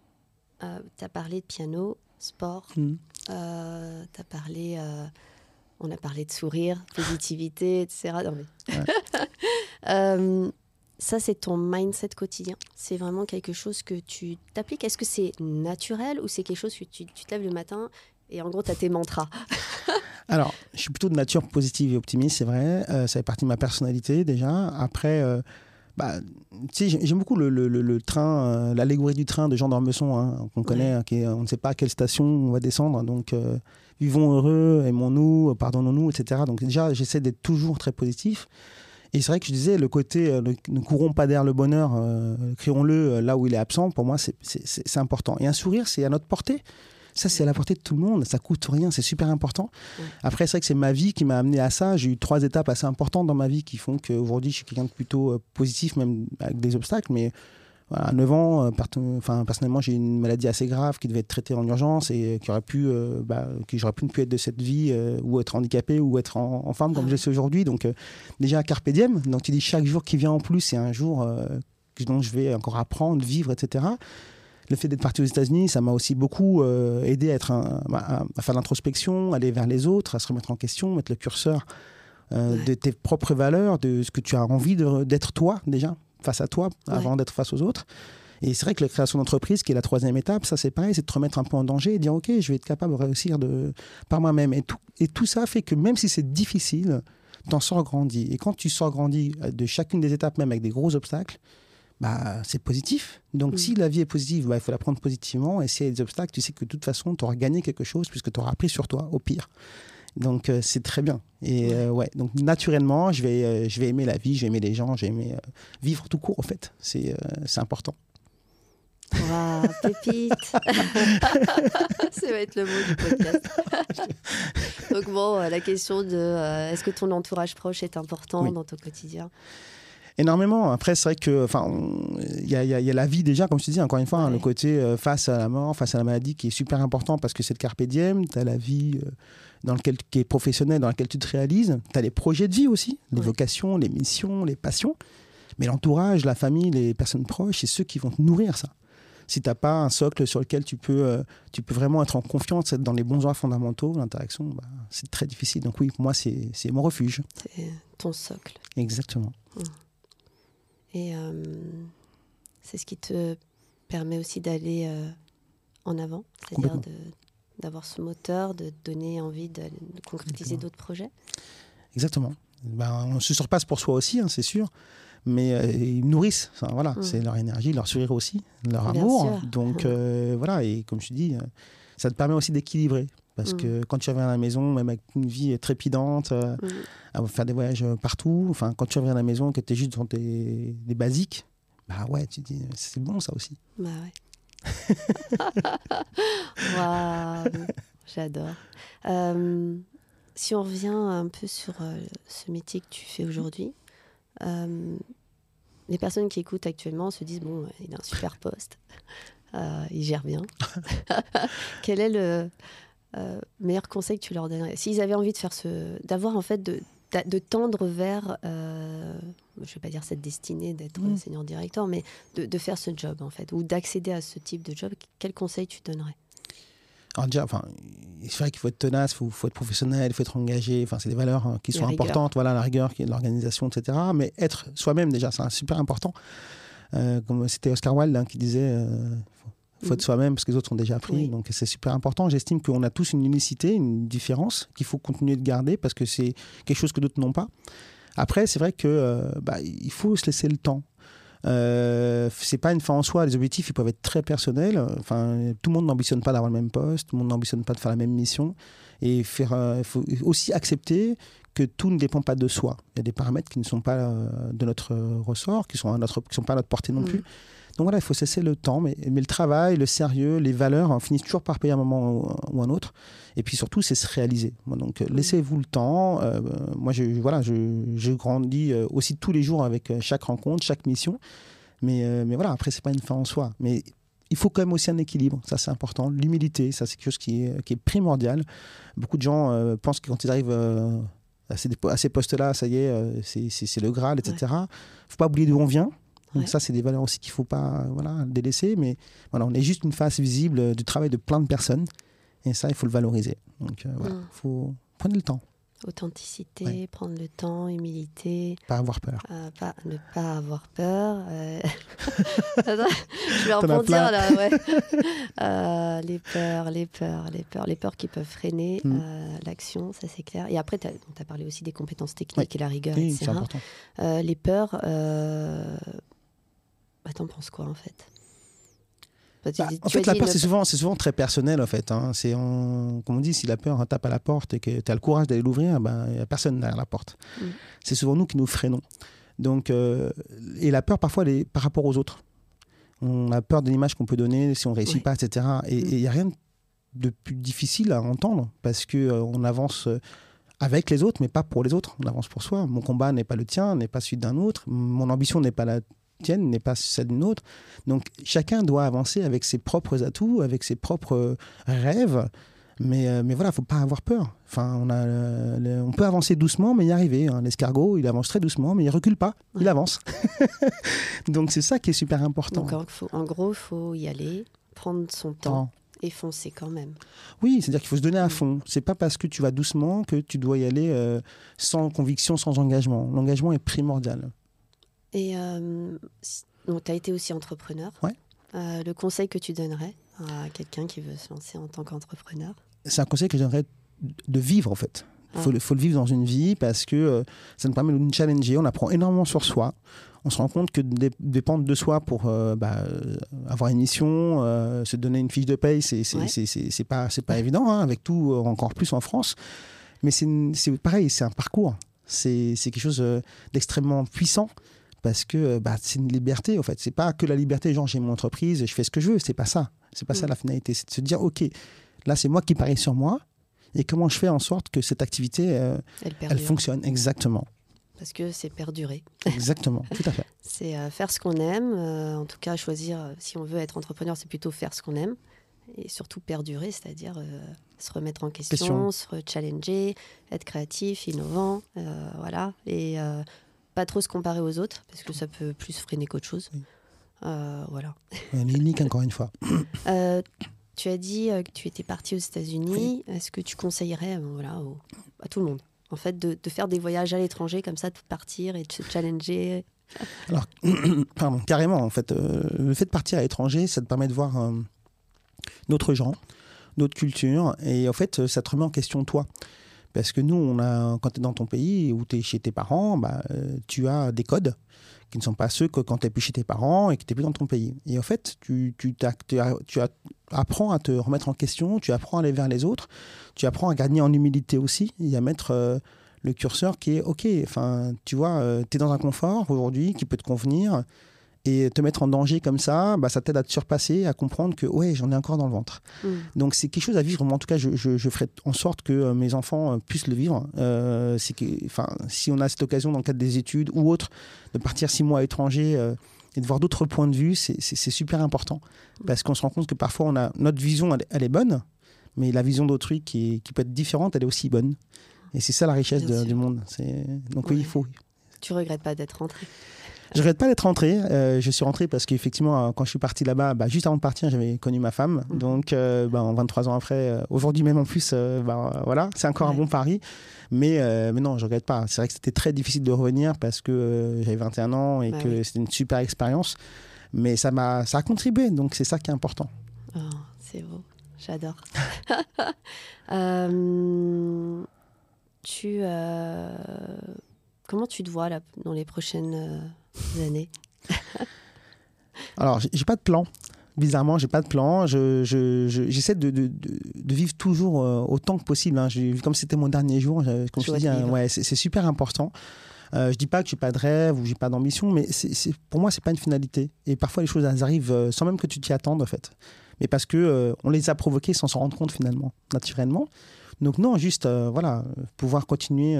tu as parlé de piano, sport, tu as parlé on a parlé de sourire, positivité, etc. <laughs> Euh, ça, c'est ton mindset quotidien. C'est vraiment quelque chose que tu t'appliques. Est-ce que c'est naturel ou c'est quelque chose que tu, te lèves le matin et en gros, tu as tes mantras? <laughs> Alors, je suis plutôt de nature positive et optimiste, c'est vrai. Euh, ça fait partie de ma personnalité déjà. Après, euh, bah, j'aime beaucoup le, train, l'allégorie du train de Jean d'Ormesson, hein, qu'on connaît, hein, qui on ne sait pas à quelle station on va descendre. Donc, vivons heureux, aimons-nous, pardonnons-nous, etc. Donc déjà, j'essaie d'être toujours très positif. Et c'est vrai que je disais, le côté euh, ne courons pas derrière le bonheur, euh, crions-le euh, là où il est absent, pour moi, c'est important. Et un sourire, c'est à notre portée. Ça, c'est à la portée de tout le monde. Ça coûte rien. C'est super important. Après, c'est vrai que c'est ma vie qui m'a amené à ça. J'ai eu trois étapes assez importantes dans ma vie qui font qu'aujourd'hui, je suis quelqu'un de plutôt positif, même avec des obstacles. Mais à 9 ans, euh, enfin, personnellement, j'ai une maladie assez grave qui devait être traitée en urgence et qui aurait pu, euh, bah, qui j'aurais pu ne plus être de cette vie euh, ou être handicapé ou être en, femme comme je suis aujourd'hui. Donc, déjà, carpe diem. Donc, tu dis chaque jour qui vient en plus, c'est un jour dont je vais encore apprendre, vivre, etc. Le fait d'être parti aux États-Unis, ça m'a aussi beaucoup aidé à, être bah, à faire l'introspection, aller vers les autres, à se remettre en question, mettre le curseur de tes propres valeurs, de ce que tu as envie d'être toi déjà face à toi avant d'être face aux autres. Et c'est vrai que la création d'entreprise, qui est la troisième étape, ça c'est pareil, c'est de te remettre un peu en danger et dire ok, je vais être capable de réussir de, par moi-même. Et tout, et tout ça fait que même si c'est difficile, t'en sors grandi. Et quand tu sors grandi de chacune des étapes, même avec des gros obstacles, bah, c'est positif. Donc, mm. si la vie est positive, bah, il faut la prendre positivement. Et s'il y a des obstacles, tu sais que de toute façon, tu auras gagné quelque chose puisque tu auras appris sur toi, au pire. Donc euh, c'est très bien. Et euh, ouais, donc naturellement, je vais, euh, je vais aimer la vie, je vais aimer les gens, je vais aimer vivre tout court, en fait. C'est important. Waouh, pépite <laughs> Ça va être le mot du podcast. <laughs> donc bon, la question de est-ce que ton entourage proche est important dans ton quotidien? Énormément. Après, c'est vrai que, enfin, il y, a, la vie déjà, comme je te dis, encore une fois, hein, le côté face à la mort, face à la maladie, qui est super important parce que c'est le carpe diem. Tu as la vie dans lequel, qui est professionnel, dans lequel tu te réalises. Tu as les projets de vie aussi, les vocations, les missions, les passions. Mais l'entourage, la famille, les personnes proches, c'est ceux qui vont te nourrir ça. Si tu n'as pas un socle sur lequel tu peux, euh, tu peux vraiment être en confiance, être dans les bons droits fondamentaux, l'interaction, bah, c'est très difficile. Donc oui, pour moi, c'est mon refuge. C'est ton socle. Exactement. Et euh, c'est ce qui te permet aussi d'aller euh, en avant, c'est-à-dire de, d'avoir ce moteur, de donner envie de, concrétiser d'autres projets Exactement. Ben, on se surpasse pour soi aussi, hein, c'est sûr. Mais euh, ils nourrissent, voilà, mm. c'est leur énergie, leur sourire aussi, leur amour. Donc euh, voilà, et comme je dis, ça te permet aussi d'équilibrer. Parce Mm. que quand tu reviens à la maison, même avec une vie trépidante, euh, Mm. à faire des voyages partout, enfin, quand tu reviens à la maison, que tu es juste dans tes, des basiques, bah ouais, tu te dis, c'est bon ça aussi. Bah ouais. <laughs> Waouh, j'adore. Euh, si on revient un peu sur euh, ce métier que tu fais aujourd'hui, euh, les personnes qui écoutent actuellement se disent bon, il a un super poste, euh, il gère bien. <laughs> Quel est le euh, meilleur conseil que tu leur donnerais S'ils avaient envie de faire ce, d'avoir en fait de, de tendre vers, euh, je vais pas dire cette destinée d'être Mm. senior directeur, mais de, de faire ce job en fait, ou d'accéder à ce type de job, quel conseil tu donnerais? Alors déjà, enfin, c'est vrai qu'il faut être tenace, il faut, faut être professionnel, il faut être engagé. Enfin, c'est des valeurs hein, qui La sont rigueur. importantes. Voilà, la rigueur, l'organisation, etc. Mais être soi-même déjà, c'est super important. Euh, comme c'était Oscar Wilde hein, qui disait, euh, faut, faut être Mhm. soi-même parce que les autres ont déjà appris. Oui. Donc c'est super important. J'estime qu'on a tous une unicité, une différence qu'il faut continuer de garder parce que c'est quelque chose que d'autres n'ont pas. Après, c'est vrai que euh, bah, il faut se laisser le temps. Euh, c'est pas une fin en soi. Les objectifs, ils peuvent être très personnels. Enfin, tout le monde n'ambitionne pas d'avoir le même poste, tout le monde n'ambitionne pas de faire la même mission. Et faire, euh, il faut aussi accepter que tout ne dépend pas de soi. Il y a des paramètres qui ne sont pas euh, de notre ressort, qui sont à notre, qui sont pas à notre portée non Mm. plus. Donc voilà, il faut cesser le temps, mais, mais le travail, le sérieux, les valeurs hein, finissent toujours par payer un moment ou, ou un autre. Et puis surtout, c'est se réaliser. Donc euh, laissez-vous le temps. Euh, moi, je, voilà, je, je grandis euh, aussi tous les jours avec euh, chaque rencontre, chaque mission. Mais, euh, mais voilà, après, c'est pas une fin en soi. Mais il faut quand même aussi un équilibre, ça c'est important. L'humilité, ça c'est quelque chose qui est, qui est primordial. Beaucoup de gens euh, pensent que quand ils arrivent euh, à ces, postes-là, ça y est, euh, c'est le Graal, etc. Il ne faut pas oublier d'où on vient. Donc Ouais. ça, c'est des valeurs aussi qu'il ne faut pas voilà, délaisser. Mais voilà, on est juste une face visible du travail de plein de personnes. Et ça, il faut le valoriser. Donc euh, voilà, Mm. faut prendre le temps, Authenticité, Ouais. prendre le temps, humilité, pas avoir peur. euh, pas, ne pas avoir peur. euh. <laughs> Je vais rebondir là, ouais. <laughs> Euh, les peurs, les peurs, les peurs, les peurs qui peuvent freiner Mm. euh, l'action, ça c'est clair. Et après, tu as, parlé aussi des compétences techniques et la rigueur, Oui, etc. les peurs. Bah, t'en penses quoi en fait? Bah, tu- Bah, tu en fait, la peur, ne c'est souvent, souvent très personnel, en fait. hein. C'est, en- comme on dit, si la peur tape à la porte et que tu as le courage d'aller l'ouvrir, ben, il n'y a personne derrière la porte. Mm. C'est souvent nous qui nous freinons. Donc, euh, et la peur, parfois, elle est par rapport aux autres. On a peur de l'image qu'on peut donner si on réussit Oui. pas, etc. Et Mm. il n'y a rien de plus difficile à entendre parce que euh, on avance euh, avec les autres, mais pas pour les autres. On avance pour soi. Mon combat n'est pas le tien, n'est pas celui d'un autre. Mon ambition n'est pas la tienne, n'est pas celle d'une autre. Donc chacun doit avancer avec ses propres atouts, avec ses propres rêves. Mais, euh, mais voilà, faut pas avoir peur. Enfin, on, a, euh, le- on peut avancer doucement, mais y arriver. hein. L'escargot, il avance très doucement, mais il recule pas, il avance. <laughs> Donc c'est ça qui est super important. Donc en, faut- en gros, il faut y aller, prendre son temps Temps. et foncer quand même. Oui, c'est-à-dire qu'il faut se donner à Mm. fond. C'est pas parce que tu vas doucement que tu dois y aller euh, sans conviction, sans engagement. L'engagement est primordial. Et euh, donc, tu as été aussi entrepreneur. Ouais. Euh, le conseil que tu donnerais à quelqu'un qui veut se lancer en tant qu'entrepreneur? C'est un conseil que je donnerais de vivre en fait. Il faut, Ah. le- faut le vivre dans une vie parce que euh, ça nous permet de nous challenger. On apprend énormément sur soi. On se rend compte que dé- dépendre de soi pour euh, bah, avoir une mission, euh, se donner une fiche de paye, c'est Ouais. pas, pas évident, hein, avec tout, encore plus en France. Mais c'est pareil, c'est un parcours. C'est quelque chose d'extrêmement puissant parce que euh, bah, c'est une liberté en fait. C'est pas que la liberté, genre j'ai mon entreprise, je fais ce que je veux. C'est pas ça. C'est pas ça Mm. la finalité. C'est de se dire, ok, là c'est moi qui parie sur moi et comment je fais en sorte que cette activité euh, Elle fonctionne? Exactement, Parce que c'est perdurer. exactement, <laughs> tout à fait. C'est euh, faire ce qu'on aime. euh, en tout cas, choisir, si on veut être entrepreneur, c'est plutôt faire ce qu'on aime. Et surtout perdurer, c'est-à-dire euh, se remettre en question, Question. se challenger, être créatif, innovant. voilà. Et pas trop se comparer aux autres, parce que ça peut plus freiner qu'autre chose. Oui. Euh, voilà. Unique encore une fois. Euh, tu as dit euh, que tu étais parti aux États-Unis. Est-ce que tu conseillerais euh, voilà, au- à tout le monde en fait, de, de faire des voyages à l'étranger comme ça, de partir et de se challenger? Alors, <coughs> pardon, carrément, en fait, euh, le fait de partir à l'étranger, ça te permet de voir euh, d'autres gens, d'autres cultures, et en fait, ça te remet en question toi. Parce que nous, on a, quand tu es dans ton pays ou tu es chez tes parents, bah, euh, tu as des codes qui ne sont pas ceux que quand tu n'es plus chez tes parents et que tu n'es plus dans ton pays. Et en fait, tu, tu, tu apprends à te remettre en question, tu apprends à aller vers les autres, tu apprends à gagner en humilité aussi et à mettre euh, le curseur qui est OK. Enfin, tu vois, tu es dans un confort aujourd'hui qui peut te convenir et te mettre en danger comme ça, bah, ça t'aide à te surpasser, à comprendre que ouais, j'en ai encore dans le ventre. Mm. Donc c'est quelque chose à vivre. Moi, en tout cas, je, je, ferai en sorte que euh, mes enfants euh, puissent le vivre. Euh, c'est que, enfin, si on a cette occasion dans le cadre des études ou autre, de partir six mois à l'étranger et de voir d'autres points de vue, c'est super important. Parce qu'on se rend compte que parfois, on a, notre vision, elle, est bonne, mais la vision d'autrui qui, qui, peut être différente, elle est aussi bonne. Et c'est ça la richesse du monde. Donc oui, il faut. Tu regrettes pas d'être rentré je regrette pas d'être rentré. Euh, je suis rentré parce qu'effectivement, euh, quand je suis parti là-bas, bah, juste avant de partir, j'avais connu ma femme. Mhm. Donc, euh, bah, 23 ans après, aujourd'hui même en plus, bah, voilà, c'est encore un bon pari. Mais, mais non, je regrette pas. C'est vrai que c'était très difficile de revenir parce que j'avais 21 ans et bah que c'était une super expérience. Mais ça, m'a, ça a contribué, donc c'est ça qui est important. Oh, c'est beau, j'adore. <laughs> tu, comment tu te vois là, dans les prochaines années Alors, j'ai pas de plan. Bizarrement, j'ai pas de plan. J'essaie je, de, de, de, vivre toujours euh, autant que possible. Hein. Comme c'était mon dernier jour, comme je, te dis, hein, ouais, c'est super important. Euh, je dis pas que j'ai pas de rêve ou j'ai pas d'ambition, mais pour moi, c'est pas une finalité. Et parfois, les choses elles arrivent euh, sans même que tu t'y attendes, en fait. Mais parce que euh, on les a provoquées sans s'en rendre compte finalement, naturellement. Donc non, juste voilà, pouvoir continuer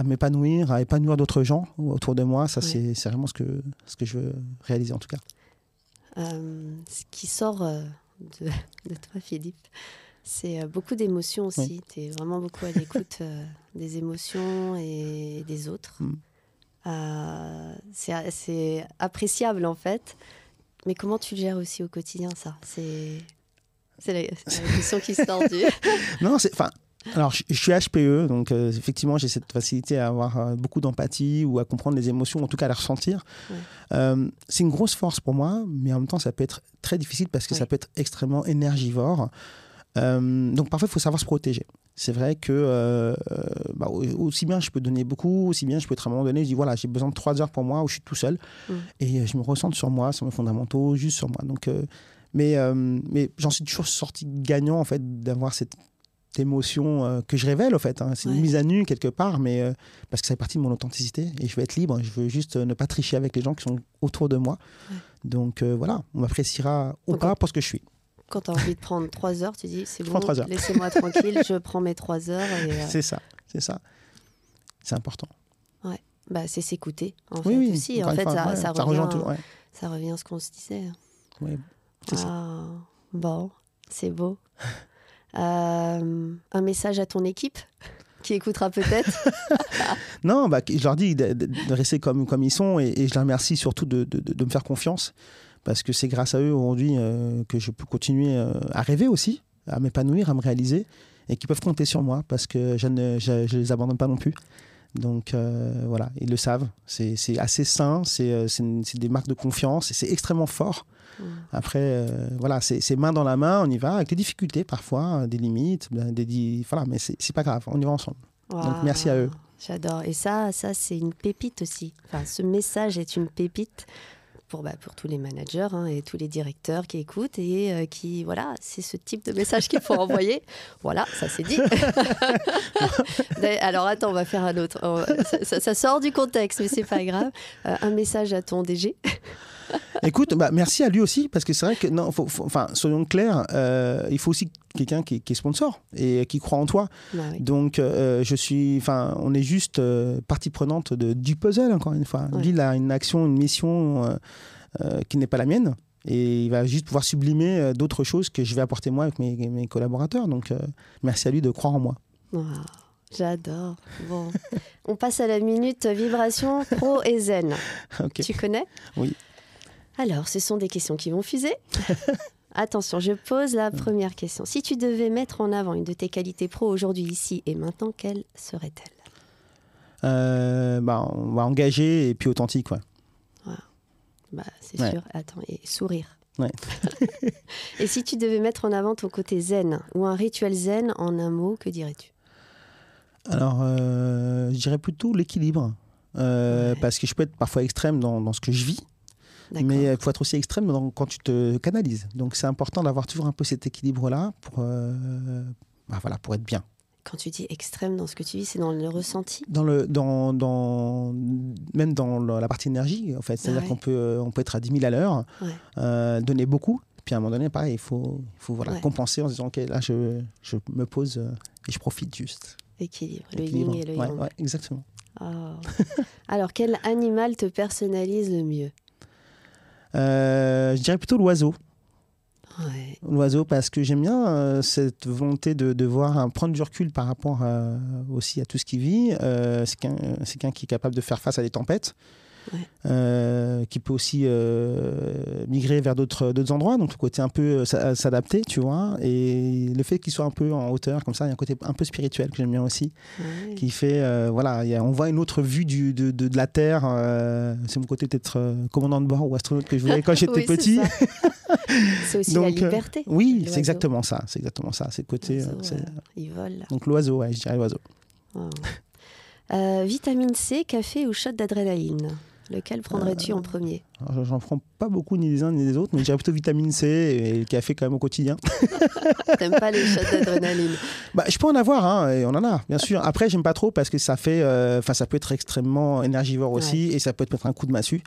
à m'épanouir, à épanouir d'autres gens autour de moi. Ça, c'est vraiment ce que, ce que je veux réaliser en tout cas. Euh, ce qui sort euh, de, <laughs> toi, Philippe, c'est euh, beaucoup d'émotions aussi. Tu es vraiment beaucoup à l'écoute des émotions et des autres. Mm. c'est appréciable en fait. Mais comment tu le gères aussi au quotidien, ça? C'est la, la, question qui sort du. <laughs> non, c'est. Alors, je, suis HPE, donc euh, effectivement, j'ai cette facilité à avoir euh, beaucoup d'empathie ou à comprendre les émotions, en tout cas à les ressentir. Euh, c'est une grosse force pour moi, mais en même temps, ça peut être très difficile parce que ça peut être extrêmement énergivore. donc, parfois, il faut savoir se protéger. C'est vrai que bah, aussi bien je peux donner beaucoup, aussi bien je peux être à un moment donné, je dis voilà, j'ai besoin de trois heures pour moi où je suis tout seul et je me ressens sur moi, sur mes fondamentaux, juste sur moi. Donc, mais mais j'en suis toujours sorti gagnant en fait d'avoir cette émotion euh, que je révèle, au fait. Hein. C'est une mise à nu quelque part, mais euh, parce que ça fait partie de mon authenticité et je veux être libre. Je veux juste euh, ne pas tricher avec les gens qui sont autour de moi. Donc voilà, on m'appréciera ou pas pour ce que je suis. Quand tu as envie de prendre trois heures, tu dis c'est bon, laissez-moi <laughs> tranquille, je prends mes trois heures. C'est ça, c'est ça. C'est important. Ouais, bah, c'est s'écouter en fait aussi. En fait, ça, ça, revient, ça revient à ce qu'on se disait. Oui, c'est ça. Ah, bon, c'est beau. Euh, un message à ton équipe <laughs> qui écoutera peut-être <laughs> Non, bah, je leur dis de, rester comme, ils sont et, je les remercie surtout de, me faire confiance parce que c'est grâce à eux aujourd'hui euh, que je peux continuer euh, à rêver aussi, à m'épanouir, à me réaliser et qui peuvent compter sur moi parce que je ne les abandonne pas non plus. Donc voilà, ils le savent. C'est assez sain, c'est des marques de confiance et c'est extrêmement fort. Après, euh, voilà, c'est main dans la main, on y va, avec des difficultés parfois, des limites, ben, des, voilà, mais c'est pas grave, on y va ensemble. Donc merci à eux. J'adore. Et ça, ça c'est une pépite aussi. Enfin, ce message est une pépite pour, bah, pour tous les managers hein, et tous les directeurs qui écoutent et euh, qui, voilà, c'est ce type de message qu'il faut envoyer. <laughs> Voilà, ça c'est dit. <laughs> Alors attends, on va faire un autre. Ça, sort du contexte, mais c'est pas grave. Euh, un message à ton DG. Écoute, bah, merci à lui aussi, parce que c'est vrai que, non, enfin, soyons clairs, euh, il faut aussi quelqu'un qui, est sponsor et qui croit en toi. Bah Donc, euh, je suis, enfin, on est juste euh, partie prenante de, du puzzle, encore une fois. Lui, il a une action, une mission qui n'est pas la mienne. Et il va juste pouvoir sublimer d'autres choses que je vais apporter moi avec mes, collaborateurs. Donc, merci à lui de croire en moi. J'adore. Bon, on passe à la minute vibration pro et zen. <laughs> Tu connais? Oui. Alors, ce sont des questions qui vont fuser. <laughs> Attention, je pose la première question. Si tu devais mettre en avant une de tes qualités pro aujourd'hui, ici et maintenant, quelle serait-elle? Euh, bah, On va engager et puis authentique. Ouais. Bah, c'est sûr. Attends, et sourire. <laughs> <laughs> et si tu devais mettre en avant ton côté zen ou un rituel zen en un mot, que dirais-tu? Alors, euh, je dirais plutôt l'équilibre. Euh, parce que je peux être parfois extrême dans, dans ce que je vis. Mais il faut être aussi extrême dans, quand tu te canalises. Donc c'est important d'avoir toujours un peu cet équilibre-là pour, euh, bah, voilà, pour être bien. Quand tu dis extrême dans ce que tu vis, c'est dans le ressenti? Dans le, dans, dans, Même dans la partie énergie, en fait. C'est-à-dire qu'on peut, on peut être à 10 000 à l'heure, euh, donner beaucoup. Puis à un moment donné, pareil, il faut, faut voilà, compenser en se disant, OK, là, je, je me pose euh, et je profite juste. Équilibre, le yin et le yang. Ouais, exactement. Oh. Alors, quel animal te personnalise le mieux? Euh, Je dirais plutôt l'oiseau. L'oiseau, parce que j'aime bien euh, cette volonté de, de voir, prendre du recul par rapport aussi à tout ce qui vit. c'est quelqu'un qui est capable de faire face à des tempêtes. Euh, qui peut aussi euh, migrer vers d'autres endroits, donc le côté un peu euh, s'adapter, tu vois. Et le fait qu'il soit un peu en hauteur, comme ça, il y a un côté un peu spirituel que j'aime bien aussi, qui fait, voilà, y a, on voit une autre vue du, de, de, la Terre. c'est mon côté peut-être commandant de bord ou astronaute que je voulais quand j'étais <laughs> petit. <laughs> c'est aussi la liberté. oui, c'est exactement ça. C'est exactement ça. C'est le côté. il vole. Donc l'oiseau, ouais, je dirais l'oiseau. Oh. vitamine C, café ou shot d'adrénaline? Lequel prendrais-tu en premier J'en prends pas beaucoup ni des uns ni des autres, mais j'ai plutôt vitamine C et le café quand même au quotidien. <laughs> T'aimes pas les shots d'adrénaline? Bah, Je peux en avoir, hein, et on en a, bien sûr. Après, j'aime pas trop parce que ça fait, euh, ça peut être extrêmement énergivore aussi et ça peut mettre un coup de massue.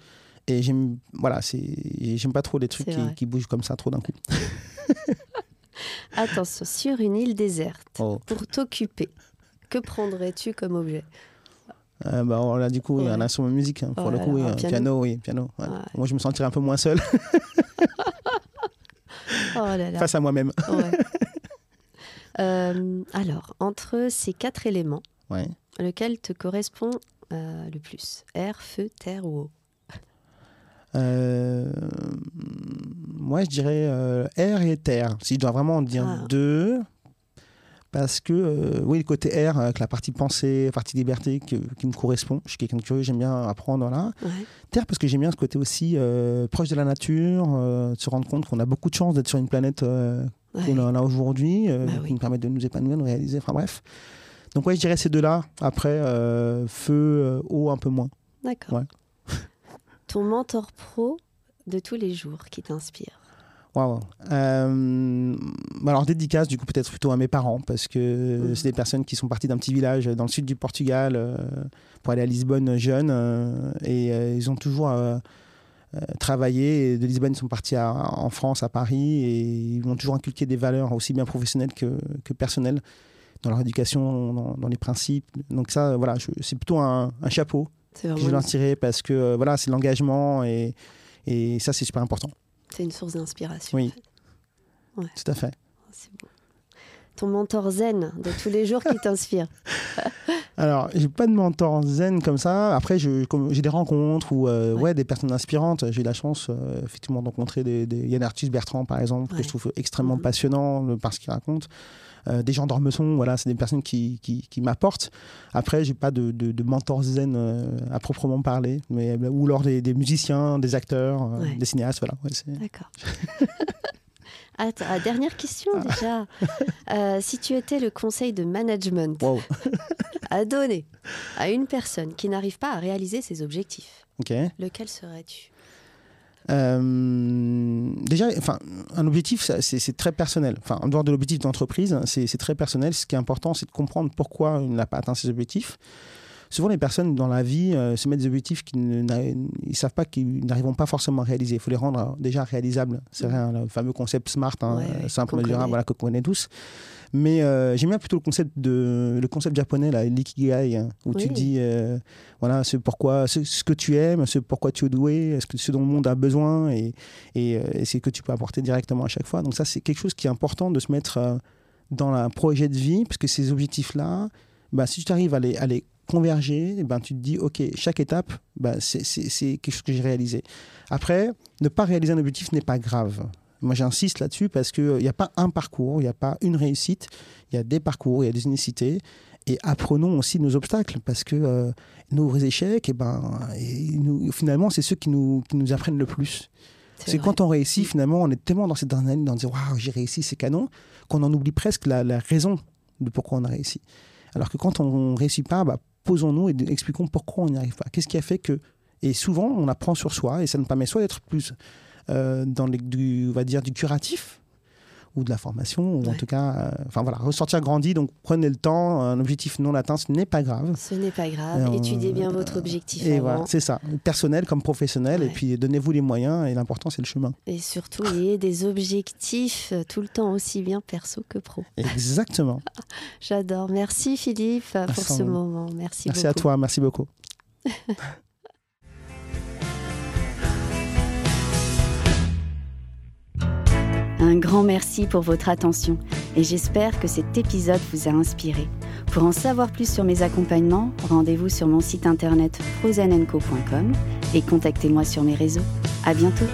Et j'aime, voilà, j'aime pas trop les trucs qui, bougent comme ça trop d'un coup. <laughs> Attention, sur une île déserte, oh. pour t'occuper, que prendrais-tu comme objet? Euh, bah, là, du coup, il y a un instrument de musique, hein, pour le coup, un piano. oui, piano. Moi, je me sentirais un peu moins seul. <laughs> oh Face à moi-même. <laughs> Euh, alors, entre ces quatre éléments, lequel te correspond euh, le plus? Air, feu, terre ou eau? Moi, je dirais air et terre. Si je dois vraiment en dire ah. deux, parce que, euh, oui, le côté R, avec la partie pensée, la partie liberté qui, me correspond. Je suis quelqu'un de curieux, j'aime bien apprendre là. Terre, parce que j'aime bien ce côté aussi euh, proche de la nature, euh, de se rendre compte qu'on a beaucoup de chance d'être sur une planète qu'on a aujourd'hui, bah qui nous permet de nous épanouir, de nous réaliser, enfin bref. Donc, ouais, je dirais ces deux-là. Après, feu, eau, un peu moins. D'accord. Ton mentor pro de tous les jours qui t'inspire? Waouh. Euh, alors, dédicace, du coup, peut-être plutôt à mes parents, parce que mhm. c'est des personnes qui sont parties d'un petit village dans le sud du Portugal euh, pour aller à Lisbonne jeune. Euh, et ils ont toujours travaillé. de Lisbonne, ils sont partis en France, à Paris, et ils m'ont toujours inculqué des valeurs aussi bien professionnelles que, que personnelles dans leur éducation, dans, les principes. Donc, ça, voilà, c'est plutôt un, chapeau que je vais leur tirer parce que voilà, c'est l'engagement et, et ça, c'est super important. C'est une source d'inspiration. Oui. Tout à fait. Oh, c'est beau. Ton mentor zen de tous les jours qui t'inspire <laughs> <laughs> Alors, j'ai pas de mentor zen comme ça. Après, j'ai des rencontres ou euh, ouais. des personnes inspirantes. J'ai eu la chance, euh, effectivement, de rencontrer des, des Yann Arthus Bertrand, par exemple, que je trouve extrêmement mhm. passionnant par ce qu'il raconte. Euh, des gens d'Ormesson, voilà, c'est des personnes qui, qui, qui m'apportent. Après, j'ai pas de, de, mentor zen euh, à proprement parler, mais, ou lors des, des musiciens, des acteurs, euh, des cinéastes, voilà. D'accord. <laughs> Ah, dernière question ah. déjà. si tu étais le conseil de management <laughs> à donner à une personne qui n'arrive pas à réaliser ses objectifs, lequel serais-tu? Euh, déjà, enfin, un objectif, c'est très personnel. Enfin, en dehors de l'objectif d'entreprise, c'est très personnel. Ce qui est important, c'est de comprendre pourquoi il n'a pas atteint ses objectifs. Souvent, les personnes dans la vie euh, se mettent des objectifs qu'ils ne savent pas qu'ils n'arriveront pas forcément à réaliser. Il faut les rendre euh, déjà réalisables. C'est mmh. le fameux concept SMART, hein, simple, mesurable, voilà, que connaît tous. Mais euh, j'aime bien plutôt le concept, de, le concept japonais, l'ikigai, hein, où tu dis euh, voilà, ce, pourquoi, ce, que tu aimes, ce pourquoi tu es doué, ce, que, ce dont le monde a besoin et, et, euh, et ce que tu peux apporter directement à chaque fois. Donc, ça, c'est quelque chose qui est important de se mettre dans un projet de vie, parce que ces objectifs-là, bah, si tu arrives à les, à les converger, eh ben, tu te dis, OK, chaque étape, bah, c'est quelque chose que j'ai réalisé. Après, ne pas réaliser un objectif n'est pas grave. Moi, j'insiste là-dessus parce qu'il n'y euh, a pas un parcours, il n'y a pas une réussite, il y a des parcours, il y a des unicités. Et apprenons aussi nos obstacles parce que euh, nos échecs, eh ben, et ben, finalement, c'est ceux qui nous, qui nous apprennent le plus. C'est quand on réussit, finalement, on est tellement dans cette adrénaline, dans dire waouh, j'ai réussi, c'est canon, qu'on en oublie presque la, raison de pourquoi on a réussi. Alors que quand on ne réussit pas, bah, posons-nous et expliquons pourquoi on n'y arrive pas. Qu'est-ce qui a fait que Et souvent, on apprend sur soi et ça nous permet soit d'être plus euh, dans va dire, du curatif ou de la formation, ou en tout cas, euh, enfin voilà, ressortir grandi. Donc prenez le temps, un objectif non atteint, ce n'est pas grave. Ce n'est pas grave. Euh, Étudiez bien votre objectif Et avant. voilà, c'est ça, personnel comme professionnel. Et puis donnez-vous les moyens. Et l'important, c'est le chemin. Et surtout, ayez des objectifs euh, tout le temps, aussi bien perso que pro. Exactement. <laughs> J'adore. Merci Philippe euh, pour ce moment. Merci, Merci beaucoup. à toi, merci beaucoup. <laughs> Un grand merci pour votre attention et j'espère que cet épisode vous a inspiré. Pour en savoir plus sur mes accompagnements, rendez-vous sur mon site internet frozenenco.com et contactez-moi sur mes réseaux. À bientôt!